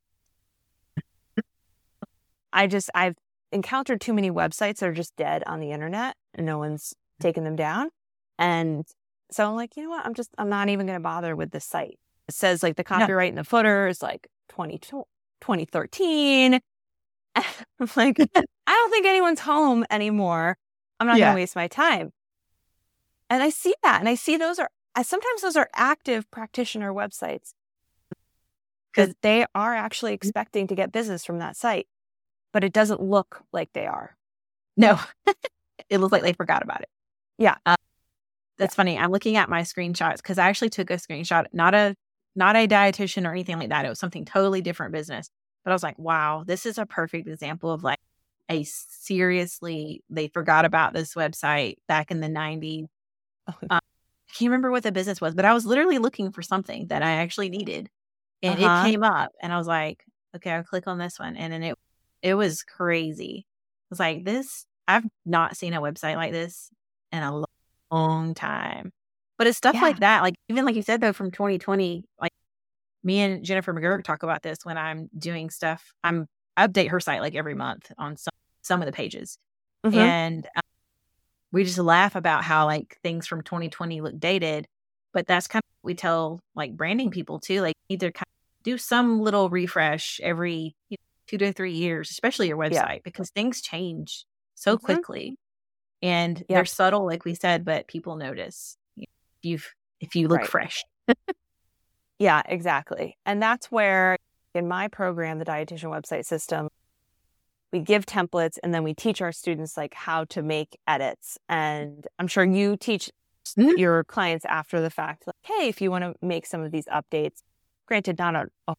I just, I've encountered too many websites that are just dead on the internet and no one's taken them down. And so I'm like, you know what? I'm just, I'm not even going to bother with this site. It says like the copyright in the footer is like 20, 2013. I'm like, I don't think anyone's home anymore. I'm not yeah. going to waste my time. And I see that. And I see those are, sometimes those are active practitioner websites because they are actually mm-hmm. expecting to get business from that site, but it doesn't look like they are. No, it looks like they forgot about it. Yeah. Um, that's yeah. funny. I'm looking at my screenshots because I actually took a screenshot, not a not a dietitian or anything like that. It was something totally different business. But I was like, wow, this is a perfect example of like a seriously, they forgot about this website back in the 90s. um, I can't remember what the business was, but I was literally looking for something that I actually needed. And uh-huh. it came up and I was like, okay, I'll click on this one. And then it it was crazy. I was like, this, I've not seen a website like this in a long time. But it's stuff yeah. like that. Like even like you said though, from 2020, like me and Jennifer McGurk talk about this when I'm doing stuff. I'm I update her site like every month on some some of the pages, mm-hmm. and um, we just laugh about how like things from 2020 look dated. But that's kind of we tell like branding people too. Like either kind of do some little refresh every you know, two to three years, especially your website, yeah. because things change so mm-hmm. quickly, and they're subtle, like we said, but people notice you if you look right. fresh. yeah, exactly. And that's where in my program, the dietitian website system, we give templates and then we teach our students like how to make edits. And I'm sure you teach mm-hmm. your clients after the fact, like, hey, if you want to make some of these updates, granted, not a, a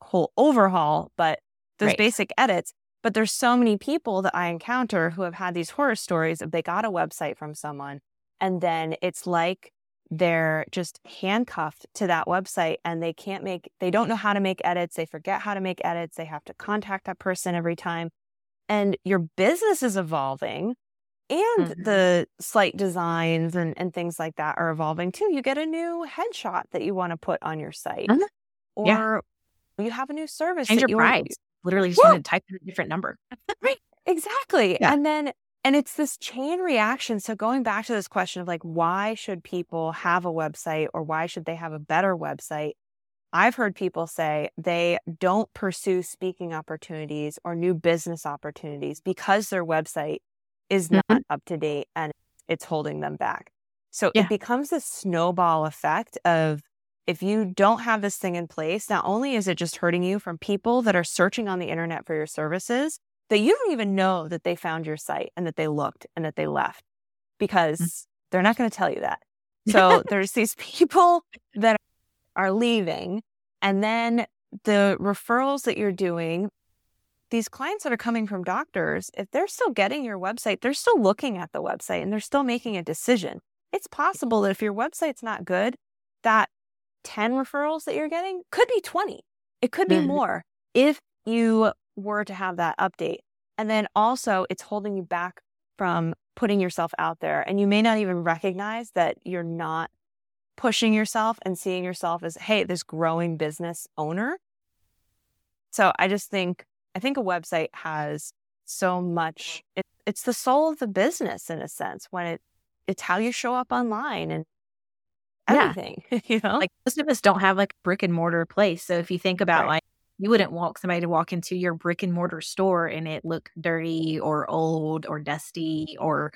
whole overhaul, but those right. basic edits. But there's so many people that I encounter who have had these horror stories of they got a website from someone and then it's like they're just handcuffed to that website and they can't make they don't know how to make edits they forget how to make edits they have to contact that person every time and your business is evolving and mm-hmm. the slight designs and, and things like that are evolving too you get a new headshot that you want to put on your site mm-hmm. or yeah. you have a new service change your price literally just want to type in a different number right exactly yeah. and then and it's this chain reaction. So going back to this question of like, why should people have a website or why should they have a better website? I've heard people say they don't pursue speaking opportunities or new business opportunities because their website is not mm-hmm. up to date and it's holding them back. So yeah. it becomes a snowball effect of if you don't have this thing in place, not only is it just hurting you from people that are searching on the internet for your services, that you don't even know that they found your site and that they looked and that they left mm. because they're not going to tell you that. So there's these people that are leaving and then the referrals that you're doing these clients that are coming from doctors, if they're still getting your website, they're still looking at the website and they're still making a decision. It's possible that if your website's not good, that 10 referrals that you're getting could be 20. It could be mm-hmm. more if you were to have that update. And then also, it's holding you back from putting yourself out there. And you may not even recognize that you're not pushing yourself and seeing yourself as, hey, this growing business owner. So I just think, I think a website has so much, it, it's the soul of the business in a sense when it, it's how you show up online and everything, yeah. you know? Like most of us don't have like brick and mortar place. So if you think about right. like, you wouldn't want somebody to walk into your brick and mortar store and it look dirty or old or dusty or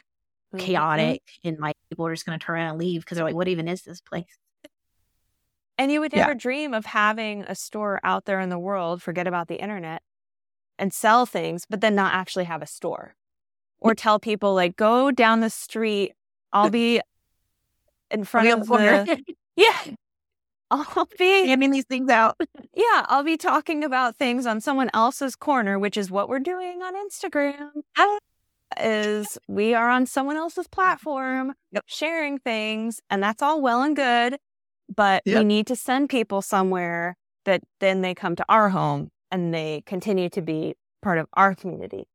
mm-hmm. chaotic and like people are just going to turn around and leave because they're like what even is this place and you would never yeah. dream of having a store out there in the world forget about the internet and sell things but then not actually have a store or tell people like go down the street i'll be in front of the yeah I'll be handing these things out. yeah, I'll be talking about things on someone else's corner, which is what we're doing on Instagram. Ah. Is we are on someone else's platform yep. sharing things, and that's all well and good. But yep. we need to send people somewhere that then they come to our home and they continue to be part of our community.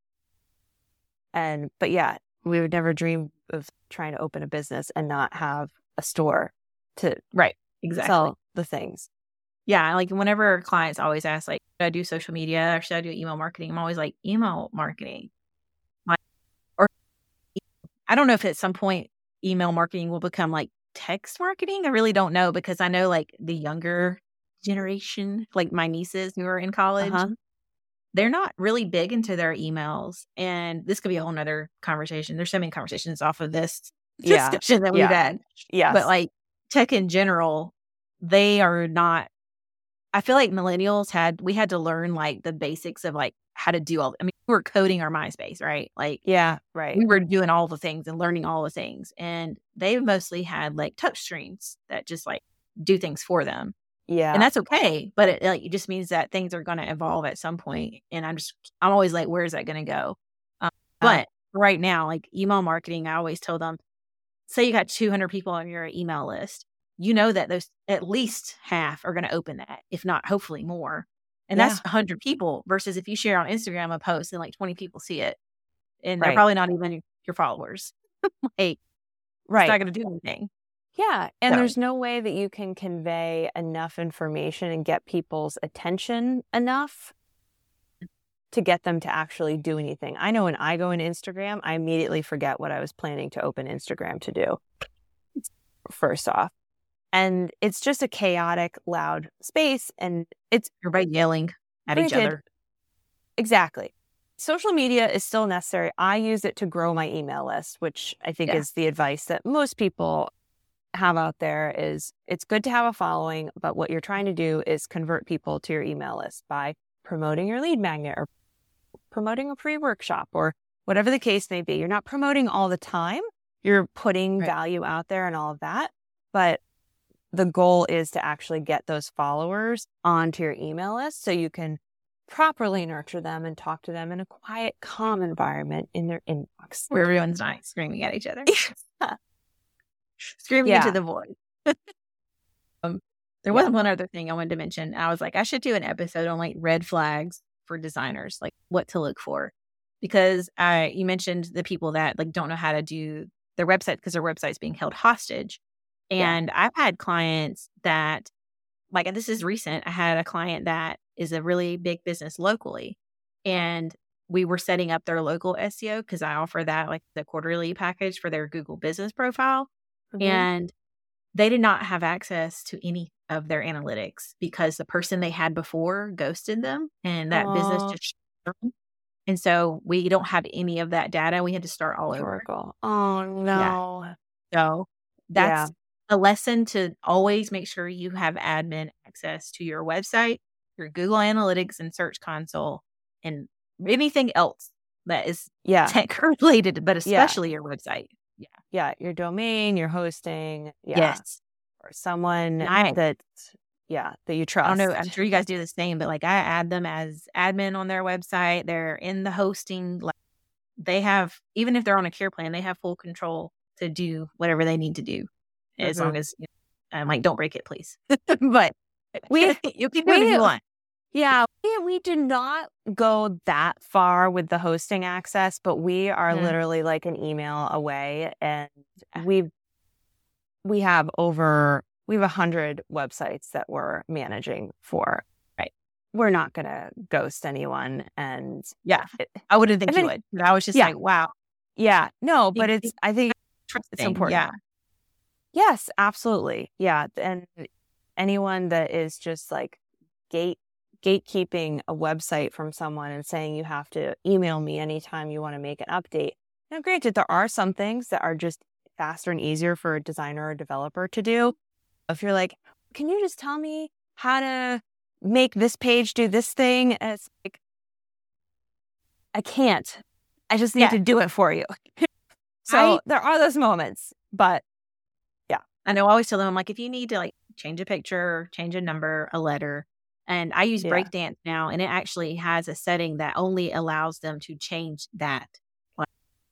And, but yeah, we would never dream of trying to open a business and not have a store to right exactly sell the things. Yeah, like whenever clients always ask, like, should I do social media or should I do email marketing? I'm always like, email marketing. Like, or I don't know if at some point email marketing will become like text marketing. I really don't know because I know like the younger generation, like my nieces who are in college, uh-huh. they're not really big into their emails. And this could be a whole nother conversation. There's so many conversations off of this yeah. discussion that we've had. Yeah. But like tech in general, they are not I feel like millennials had we had to learn like the basics of like how to do all I mean we were coding our MySpace, right? Like Yeah, right. We were doing all the things and learning all the things. And they mostly had like touch screens that just like do things for them. Yeah. And that's okay. But it like it just means that things are gonna evolve at some point. And I'm just I'm always like, where is that gonna go? Um, but right now, like email marketing, I always tell them, say you got 200 people on your email list you know that those at least half are going to open that, if not hopefully more. And yeah. that's 100 people versus if you share on Instagram a post and like 20 people see it and right. they're probably not even your followers. like, right. It's not going to do anything. Yeah. And so. there's no way that you can convey enough information and get people's attention enough to get them to actually do anything. I know when I go in Instagram, I immediately forget what I was planning to open Instagram to do. First off, and it's just a chaotic, loud space. And it's everybody yelling at each other. Exactly. Social media is still necessary. I use it to grow my email list, which I think yeah. is the advice that most people have out there is it's good to have a following, but what you're trying to do is convert people to your email list by promoting your lead magnet or promoting a free workshop or whatever the case may be. You're not promoting all the time. You're putting right. value out there and all of that. But the goal is to actually get those followers onto your email list so you can properly nurture them and talk to them in a quiet, calm environment in their inbox where everyone's not screaming at each other. screaming yeah. into the void. um, there was yeah. one other thing I wanted to mention. I was like, I should do an episode on like red flags for designers, like what to look for. Because I, you mentioned the people that like don't know how to do their website because their website's being held hostage. And yeah. I've had clients that, like, this is recent. I had a client that is a really big business locally. And we were setting up their local SEO because I offer that, like, the quarterly package for their Google business profile. Mm-hmm. And they did not have access to any of their analytics because the person they had before ghosted them and that Aww. business just and so we don't have any of that data. We had to start all Oracle. over. Oh no. Yeah. So that's a lesson to always make sure you have admin access to your website, your Google Analytics and Search Console, and anything else that is yeah. tech related, but especially yeah. your website. Yeah. Yeah. Your domain, your hosting. Yeah. Yes. Or someone nice. that yeah, that you trust. I don't know. I'm sure you guys do the same, but like I add them as admin on their website. They're in the hosting. Like they have, even if they're on a care plan, they have full control to do whatever they need to do, mm-hmm. as long as you know, I'm like, don't break it, please. but we you can do what you want. Yeah, we, we do not go that far with the hosting access, but we are mm. literally like an email away, and we we have over we have a hundred websites that we're managing for. Right, we're not gonna ghost anyone, and yeah, it, I wouldn't think you would. I was just yeah. like, wow, yeah, no, but it's I think it's important. Yeah. Yes, absolutely. Yeah, and anyone that is just like gate gatekeeping a website from someone and saying you have to email me anytime you want to make an update. Now, granted, there are some things that are just faster and easier for a designer or developer to do. If you're like, can you just tell me how to make this page do this thing? And it's like, I can't. I just need yeah. to do it for you. so I, there are those moments, but. I know I always tell them, I'm like, if you need to like change a picture, change a number, a letter, and I use yeah. Breakdance now, and it actually has a setting that only allows them to change that. Like,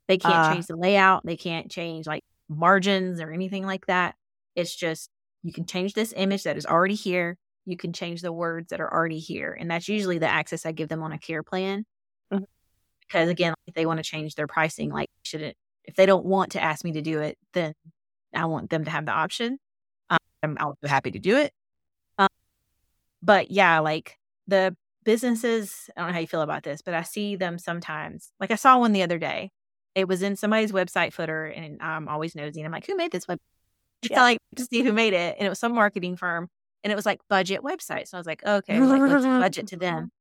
they can't uh, change the layout, they can't change like margins or anything like that. It's just you can change this image that is already here. You can change the words that are already here. And that's usually the access I give them on a care plan. Mm-hmm. Because again, if they want to change their pricing, like shouldn't if they don't want to ask me to do it, then I want them to have the option. Um, I'm, I'm happy to do it but yeah, like the businesses, I don't know how you feel about this, but I see them sometimes. Like I saw one the other day. It was in somebody's website footer, and I'm always nosy. And I'm like, who made this web? Yeah. like to see who made it, and it was some marketing firm, and it was like budget website. So I was like, okay, like let's budget to them.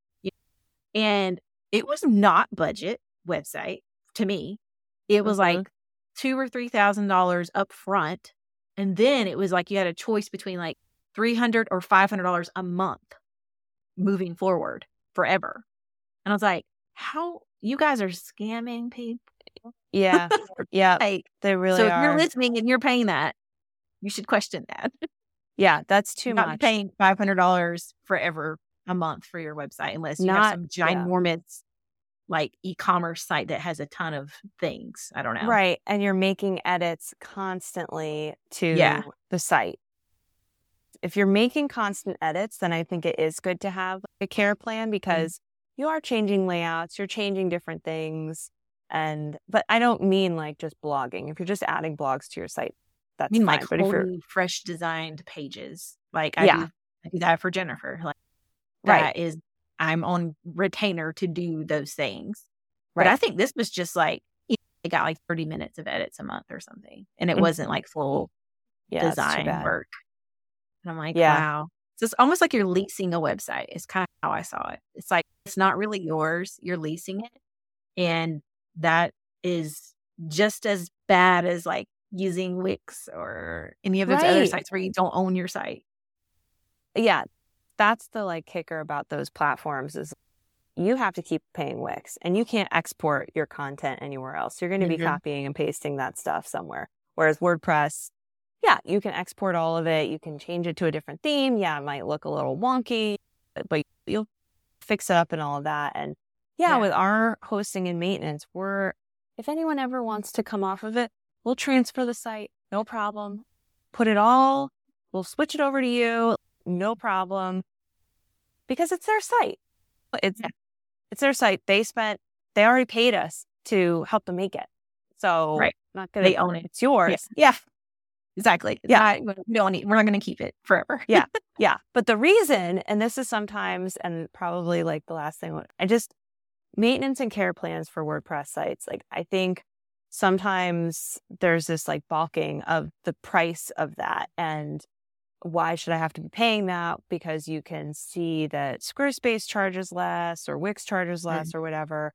And it was not budget website to me. It was mm-hmm. like two or three thousand dollars up front, and then it was like you had a choice between like 300 or $500 a month moving forward forever. And I was like, how you guys are scamming people? Yeah. yeah. like, they really so if are. you're listening and you're paying that, you should question that. Yeah, that's too not much. Paying five hundred dollars forever a month for your website, unless you not, have some ginormous. Like e-commerce site that has a ton of things. I don't know. Right, and you're making edits constantly to yeah. the site if you're making constant edits, then I think it is good to have a care plan mm-hmm. because mm-hmm. you are changing layouts, you're changing different things. And, but I don't mean like just blogging. If you're just adding blogs to your site, that's I mean, fine. Like but if you're fresh designed pages, like I, yeah. do, I do that for Jennifer. Like that right. is, I'm on retainer to do those things. Right. But I think this was just like, they got like 30 minutes of edits a month or something. And it mm-hmm. wasn't like full yeah, design work. And I'm like, yeah. wow. So it's almost like you're leasing a website. It's kind of how I saw it. It's like it's not really yours. You're leasing it. And that is just as bad as like using Wix or any of those right. other sites where you don't own your site. Yeah. That's the like kicker about those platforms is you have to keep paying Wix and you can't export your content anywhere else. You're going to be mm-hmm. copying and pasting that stuff somewhere. Whereas WordPress, yeah, you can export all of it. You can change it to a different theme. Yeah, it might look a little wonky, but you'll fix it up and all of that. And yeah, yeah, with our hosting and maintenance, we're, if anyone ever wants to come off of it, we'll transfer the site. No problem. Put it all, we'll switch it over to you. No problem. Because it's their site. It's, it's their site. They spent, they already paid us to help them make it. So right. not gonna, they own it. It's yours. Yeah. yeah. Exactly. yeah. Not, we don't need, we're not going to keep it forever. yeah. Yeah. But the reason, and this is sometimes, and probably like the last thing, I just, maintenance and care plans for WordPress sites. Like, I think sometimes there's this like balking of the price of that. And why should I have to be paying that? Because you can see that Squarespace charges less or Wix charges less mm. or whatever.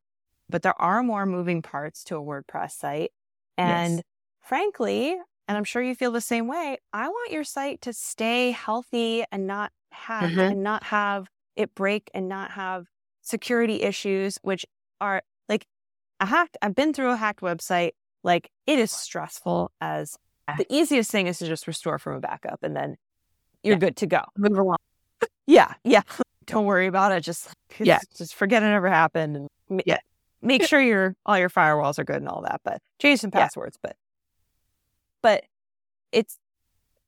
But there are more moving parts to a WordPress site. And yes. frankly, and I'm sure you feel the same way. I want your site to stay healthy and not have mm-hmm. and not have it break and not have security issues, which are like a hacked. I've been through a hacked website. Like it is stressful as the easiest thing is to just restore from a backup and then you're yeah. good to go. Move along. yeah, yeah. Don't worry about it. Just yeah, just forget it ever happened. And yeah, make sure your all your firewalls are good and all that. But change some passwords. Yeah. But but it's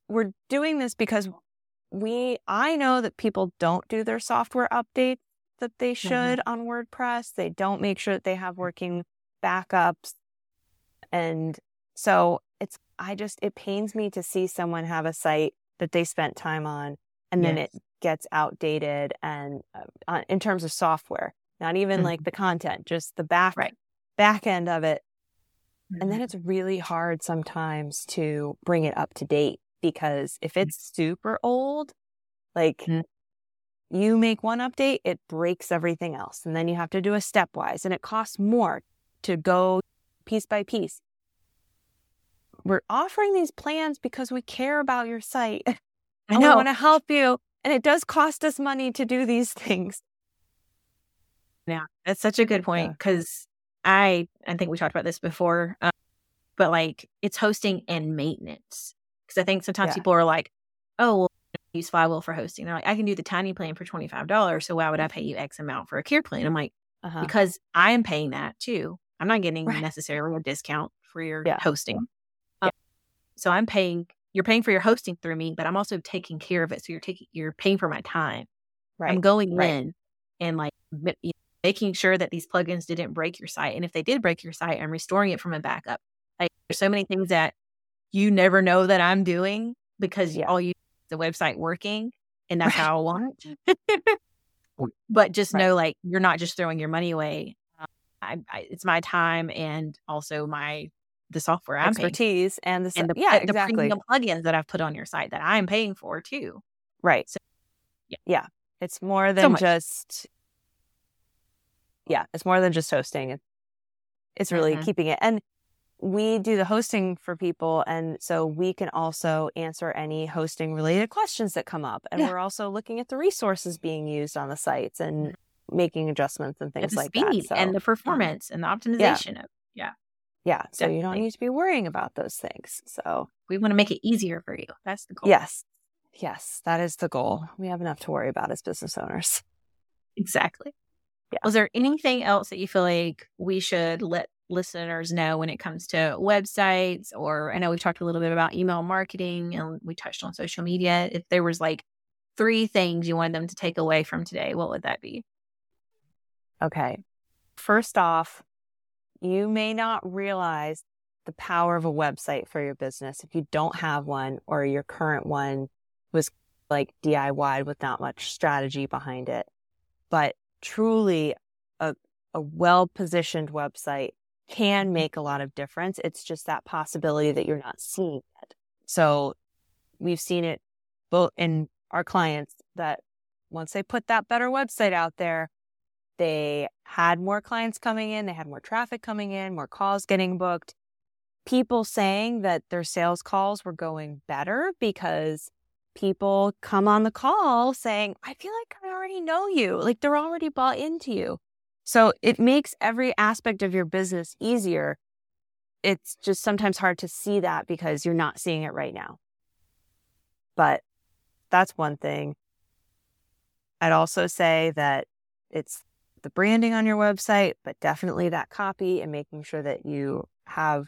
we're doing this because we I know that people don't do their software updates that they mm-hmm. should mm-hmm. on WordPress. They don't make sure that they have working backups. And so it's I just it pains me to see someone have a site that they spent time on and then yes. it gets outdated and uh, in terms of software not even mm-hmm. like the content just the back right. back end of it mm-hmm. and then mm-hmm. it's really hard sometimes to bring it up to date because if it's mm-hmm. super old like mm-hmm. you make one update it breaks everything else and then you have to do a stepwise and it costs more to go piece by piece we're offering these plans because we care about your site I know. want to help you. And it does cost us money to do these things. Yeah, that's such a good point because yeah. I I think we talked about this before, um, but like it's hosting and maintenance because I think sometimes yeah. people are like, oh, well, use Flywheel for hosting. They're like, I can do the tiny plan for twenty five dollars, so why would I pay you X amount for a care plan? I'm like, uh-huh. because I am paying that too. I'm not getting right. necessarily a discount for your yeah. hosting. So I'm paying you're paying for your hosting through me, but I'm also taking care of it. So you're taking you're paying for my time. Right. I'm going right. in and like you know, making sure that these plugins didn't break your site. And if they did break your site, I'm restoring it from a backup. Like there's so many things that you never know that I'm doing because yeah. all you the website working and that's right. how I want. but just know like you're not just throwing your money away. Um, I, I, it's my time and also my the software I'm expertise and the and the, yeah the exactly. premium plugins that I've put on your site that I'm paying for too. Right. So, yeah, yeah, it's more than so just yeah, it's more than just hosting. It's really mm-hmm. keeping it and we do the hosting for people and so we can also answer any hosting related questions that come up and yeah. we're also looking at the resources being used on the sites and mm-hmm. making adjustments and things like that so, and the performance and the optimization yeah. of yeah yeah. So Definitely. you don't need to be worrying about those things. So we want to make it easier for you. That's the goal. Yes. Yes. That is the goal. We have enough to worry about as business owners. Exactly. Yeah. Was there anything else that you feel like we should let listeners know when it comes to websites? Or I know we've talked a little bit about email marketing and we touched on social media. If there was like three things you wanted them to take away from today, what would that be? Okay. First off, you may not realize the power of a website for your business if you don't have one or your current one was like DIY with not much strategy behind it. But truly, a, a well positioned website can make a lot of difference. It's just that possibility that you're not seeing it. So we've seen it both in our clients that once they put that better website out there, they had more clients coming in, they had more traffic coming in, more calls getting booked. People saying that their sales calls were going better because people come on the call saying, I feel like I already know you. Like they're already bought into you. So it makes every aspect of your business easier. It's just sometimes hard to see that because you're not seeing it right now. But that's one thing. I'd also say that it's the branding on your website, but definitely that copy and making sure that you have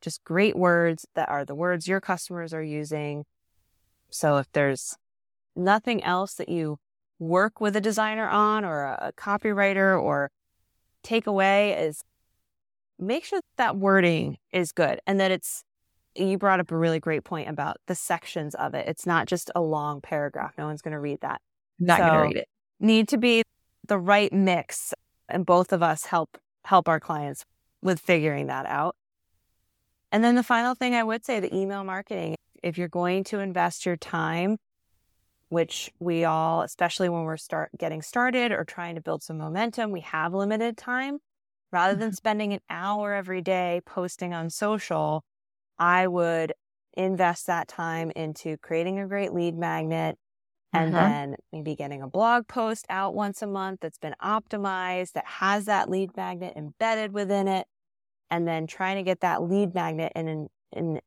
just great words that are the words your customers are using. So if there's nothing else that you work with a designer on or a copywriter or take away is make sure that, that wording is good and that it's you brought up a really great point about the sections of it. It's not just a long paragraph. No one's going to read that. Not so, going to read it. Need to be the right mix and both of us help help our clients with figuring that out. And then the final thing I would say the email marketing if you're going to invest your time which we all especially when we're start getting started or trying to build some momentum we have limited time rather than mm-hmm. spending an hour every day posting on social I would invest that time into creating a great lead magnet and mm-hmm. then maybe getting a blog post out once a month that's been optimized that has that lead magnet embedded within it and then trying to get that lead magnet in, in, in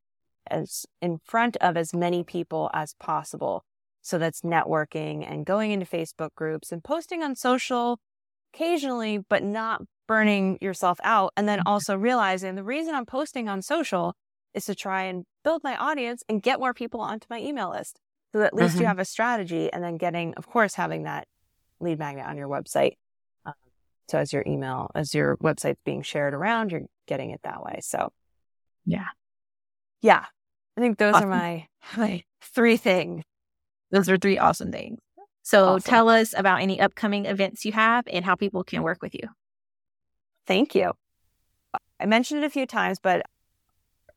as in front of as many people as possible So that's networking and going into Facebook groups and posting on social occasionally, but not burning yourself out. And then mm-hmm. also realizing the reason I'm posting on social is to try and build my audience and get more people onto my email list. So at least mm-hmm. you have a strategy and then getting, of course, having that lead magnet on your website. Um, so as your email, as your website's being shared around, you're getting it that way. So yeah. Yeah. I think those awesome. are my, my three things. Those are three awesome things. So awesome. tell us about any upcoming events you have and how people can work with you. Thank you. I mentioned it a few times, but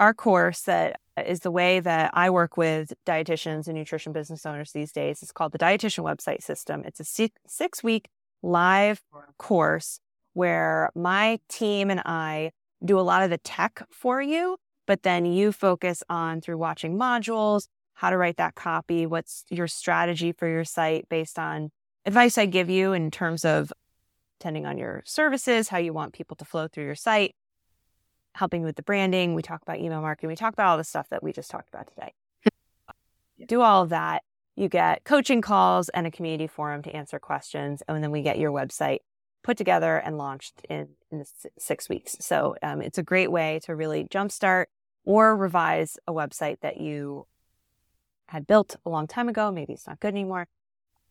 our course that is the way that I work with dietitians and nutrition business owners these days. It's called the Dietitian Website System. It's a six week live course where my team and I do a lot of the tech for you, but then you focus on through watching modules, how to write that copy, what's your strategy for your site based on advice I give you in terms of depending on your services, how you want people to flow through your site, helping with the branding. We talk about email marketing. We talk about all the stuff that we just talked about today. Do all of that. You get coaching calls and a community forum to answer questions. And then we get your website put together and launched in, in six weeks. So um, it's a great way to really jumpstart or revise a website that you had built a long time ago. Maybe it's not good anymore.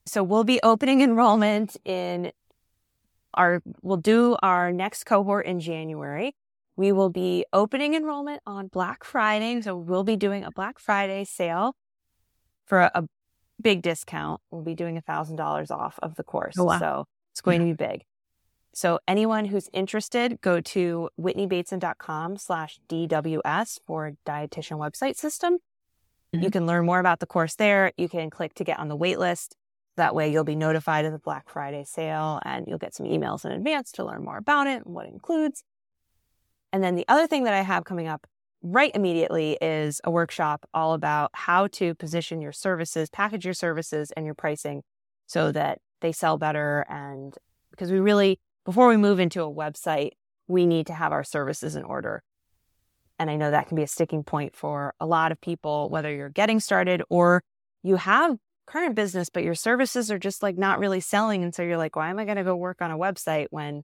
So we'll be opening enrollment in our, we'll do our next cohort in January. We will be opening enrollment on Black Friday. So we'll be doing a Black Friday sale for a, a big discount. We'll be doing a thousand dollars off of the course. Oh, wow. So it's going yeah. to be big. So anyone who's interested, go to whitneybateson.com slash DWS for dietitian website system. Mm-hmm. You can learn more about the course there. You can click to get on the wait list. That way you'll be notified of the Black Friday sale and you'll get some emails in advance to learn more about it and what it includes. And then the other thing that I have coming up right immediately is a workshop all about how to position your services, package your services and your pricing so that they sell better. And because we really before we move into a website, we need to have our services in order. And I know that can be a sticking point for a lot of people, whether you're getting started or you have current business, but your services are just like not really selling. And so you're like, why am I going to go work on a website when,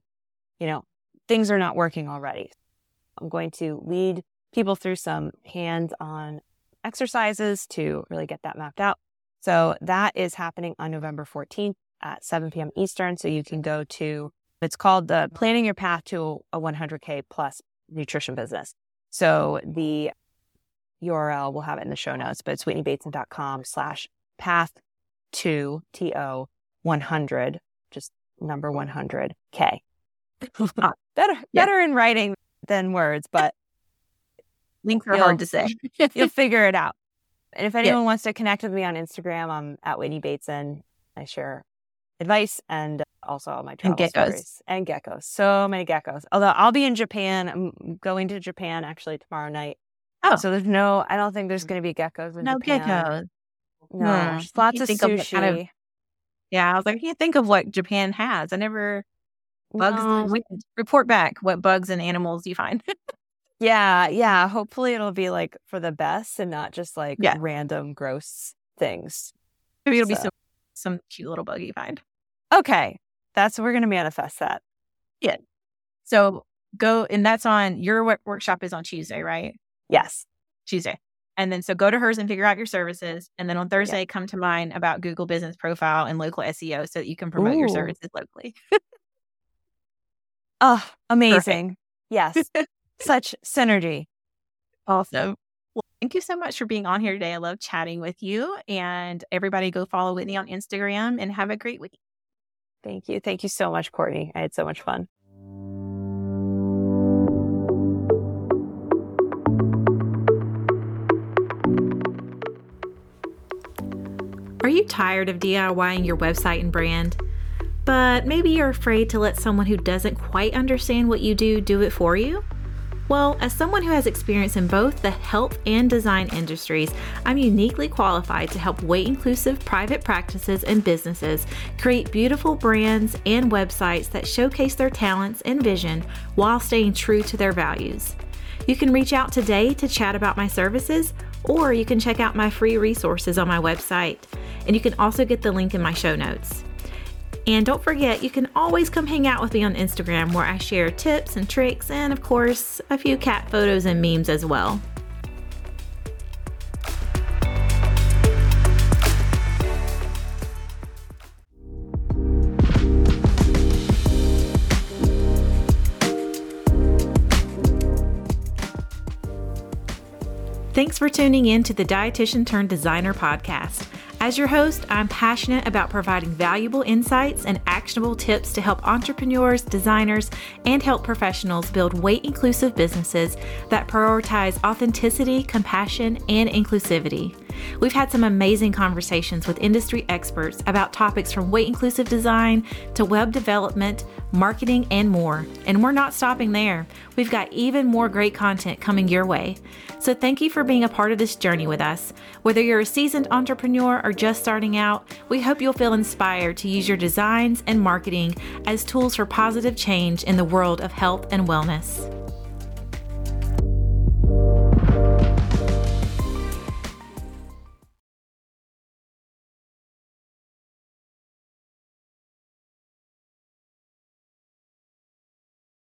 you know, things are not working already? I'm going to lead people through some hands on exercises to really get that mapped out. So that is happening on November 14th at 7 p.m. Eastern. So you can go to it's called the Planning Your Path to a 100K Plus Nutrition Business. So the URL, we'll have it in the show notes, but it's whitneybateson.com slash path to TO 100, just number 100K. ah, better, better in writing than words, but links are hard to say. you'll figure it out. And if anyone yeah. wants to connect with me on Instagram, I'm at Whitney Bateson. I share advice and also all my travel and geckos. stories and geckos. So many geckos. Although I'll be in Japan. I'm going to Japan actually tomorrow night. Oh, so there's no. I don't think there's going to be geckos in no Japan. geckos. No, hmm. lots of sushi. Of yeah, I was like, I can't think of what Japan has. I never bugs. No. Report back what bugs and animals you find. yeah, yeah. Hopefully, it'll be like for the best and not just like yeah. random gross things. Maybe it'll so. be some some cute little bug you find. Okay. That's we're gonna manifest that. Yeah. So go and that's on your workshop is on Tuesday, right? Yes. Tuesday. And then so go to hers and figure out your services. And then on Thursday, yeah. come to mine about Google business profile and local SEO so that you can promote Ooh. your services locally. oh, amazing. Yes. Such synergy. Awesome. Well, Thank you so much for being on here today. I love chatting with you. And everybody go follow Whitney on Instagram and have a great week. Thank you. Thank you so much, Courtney. I had so much fun. Are you tired of DIYing your website and brand? But maybe you're afraid to let someone who doesn't quite understand what you do do it for you? Well, as someone who has experience in both the health and design industries, I'm uniquely qualified to help weight inclusive private practices and businesses create beautiful brands and websites that showcase their talents and vision while staying true to their values. You can reach out today to chat about my services, or you can check out my free resources on my website. and you can also get the link in my show notes. And don't forget, you can always come hang out with me on Instagram where I share tips and tricks and, of course, a few cat photos and memes as well. Thanks for tuning in to the Dietitian Turned Designer podcast. As your host, I'm passionate about providing valuable insights and actionable tips to help entrepreneurs, designers, and health professionals build weight inclusive businesses that prioritize authenticity, compassion, and inclusivity. We've had some amazing conversations with industry experts about topics from weight inclusive design to web development, marketing, and more. And we're not stopping there. We've got even more great content coming your way. So thank you for being a part of this journey with us. Whether you're a seasoned entrepreneur or just starting out, we hope you'll feel inspired to use your designs and marketing as tools for positive change in the world of health and wellness.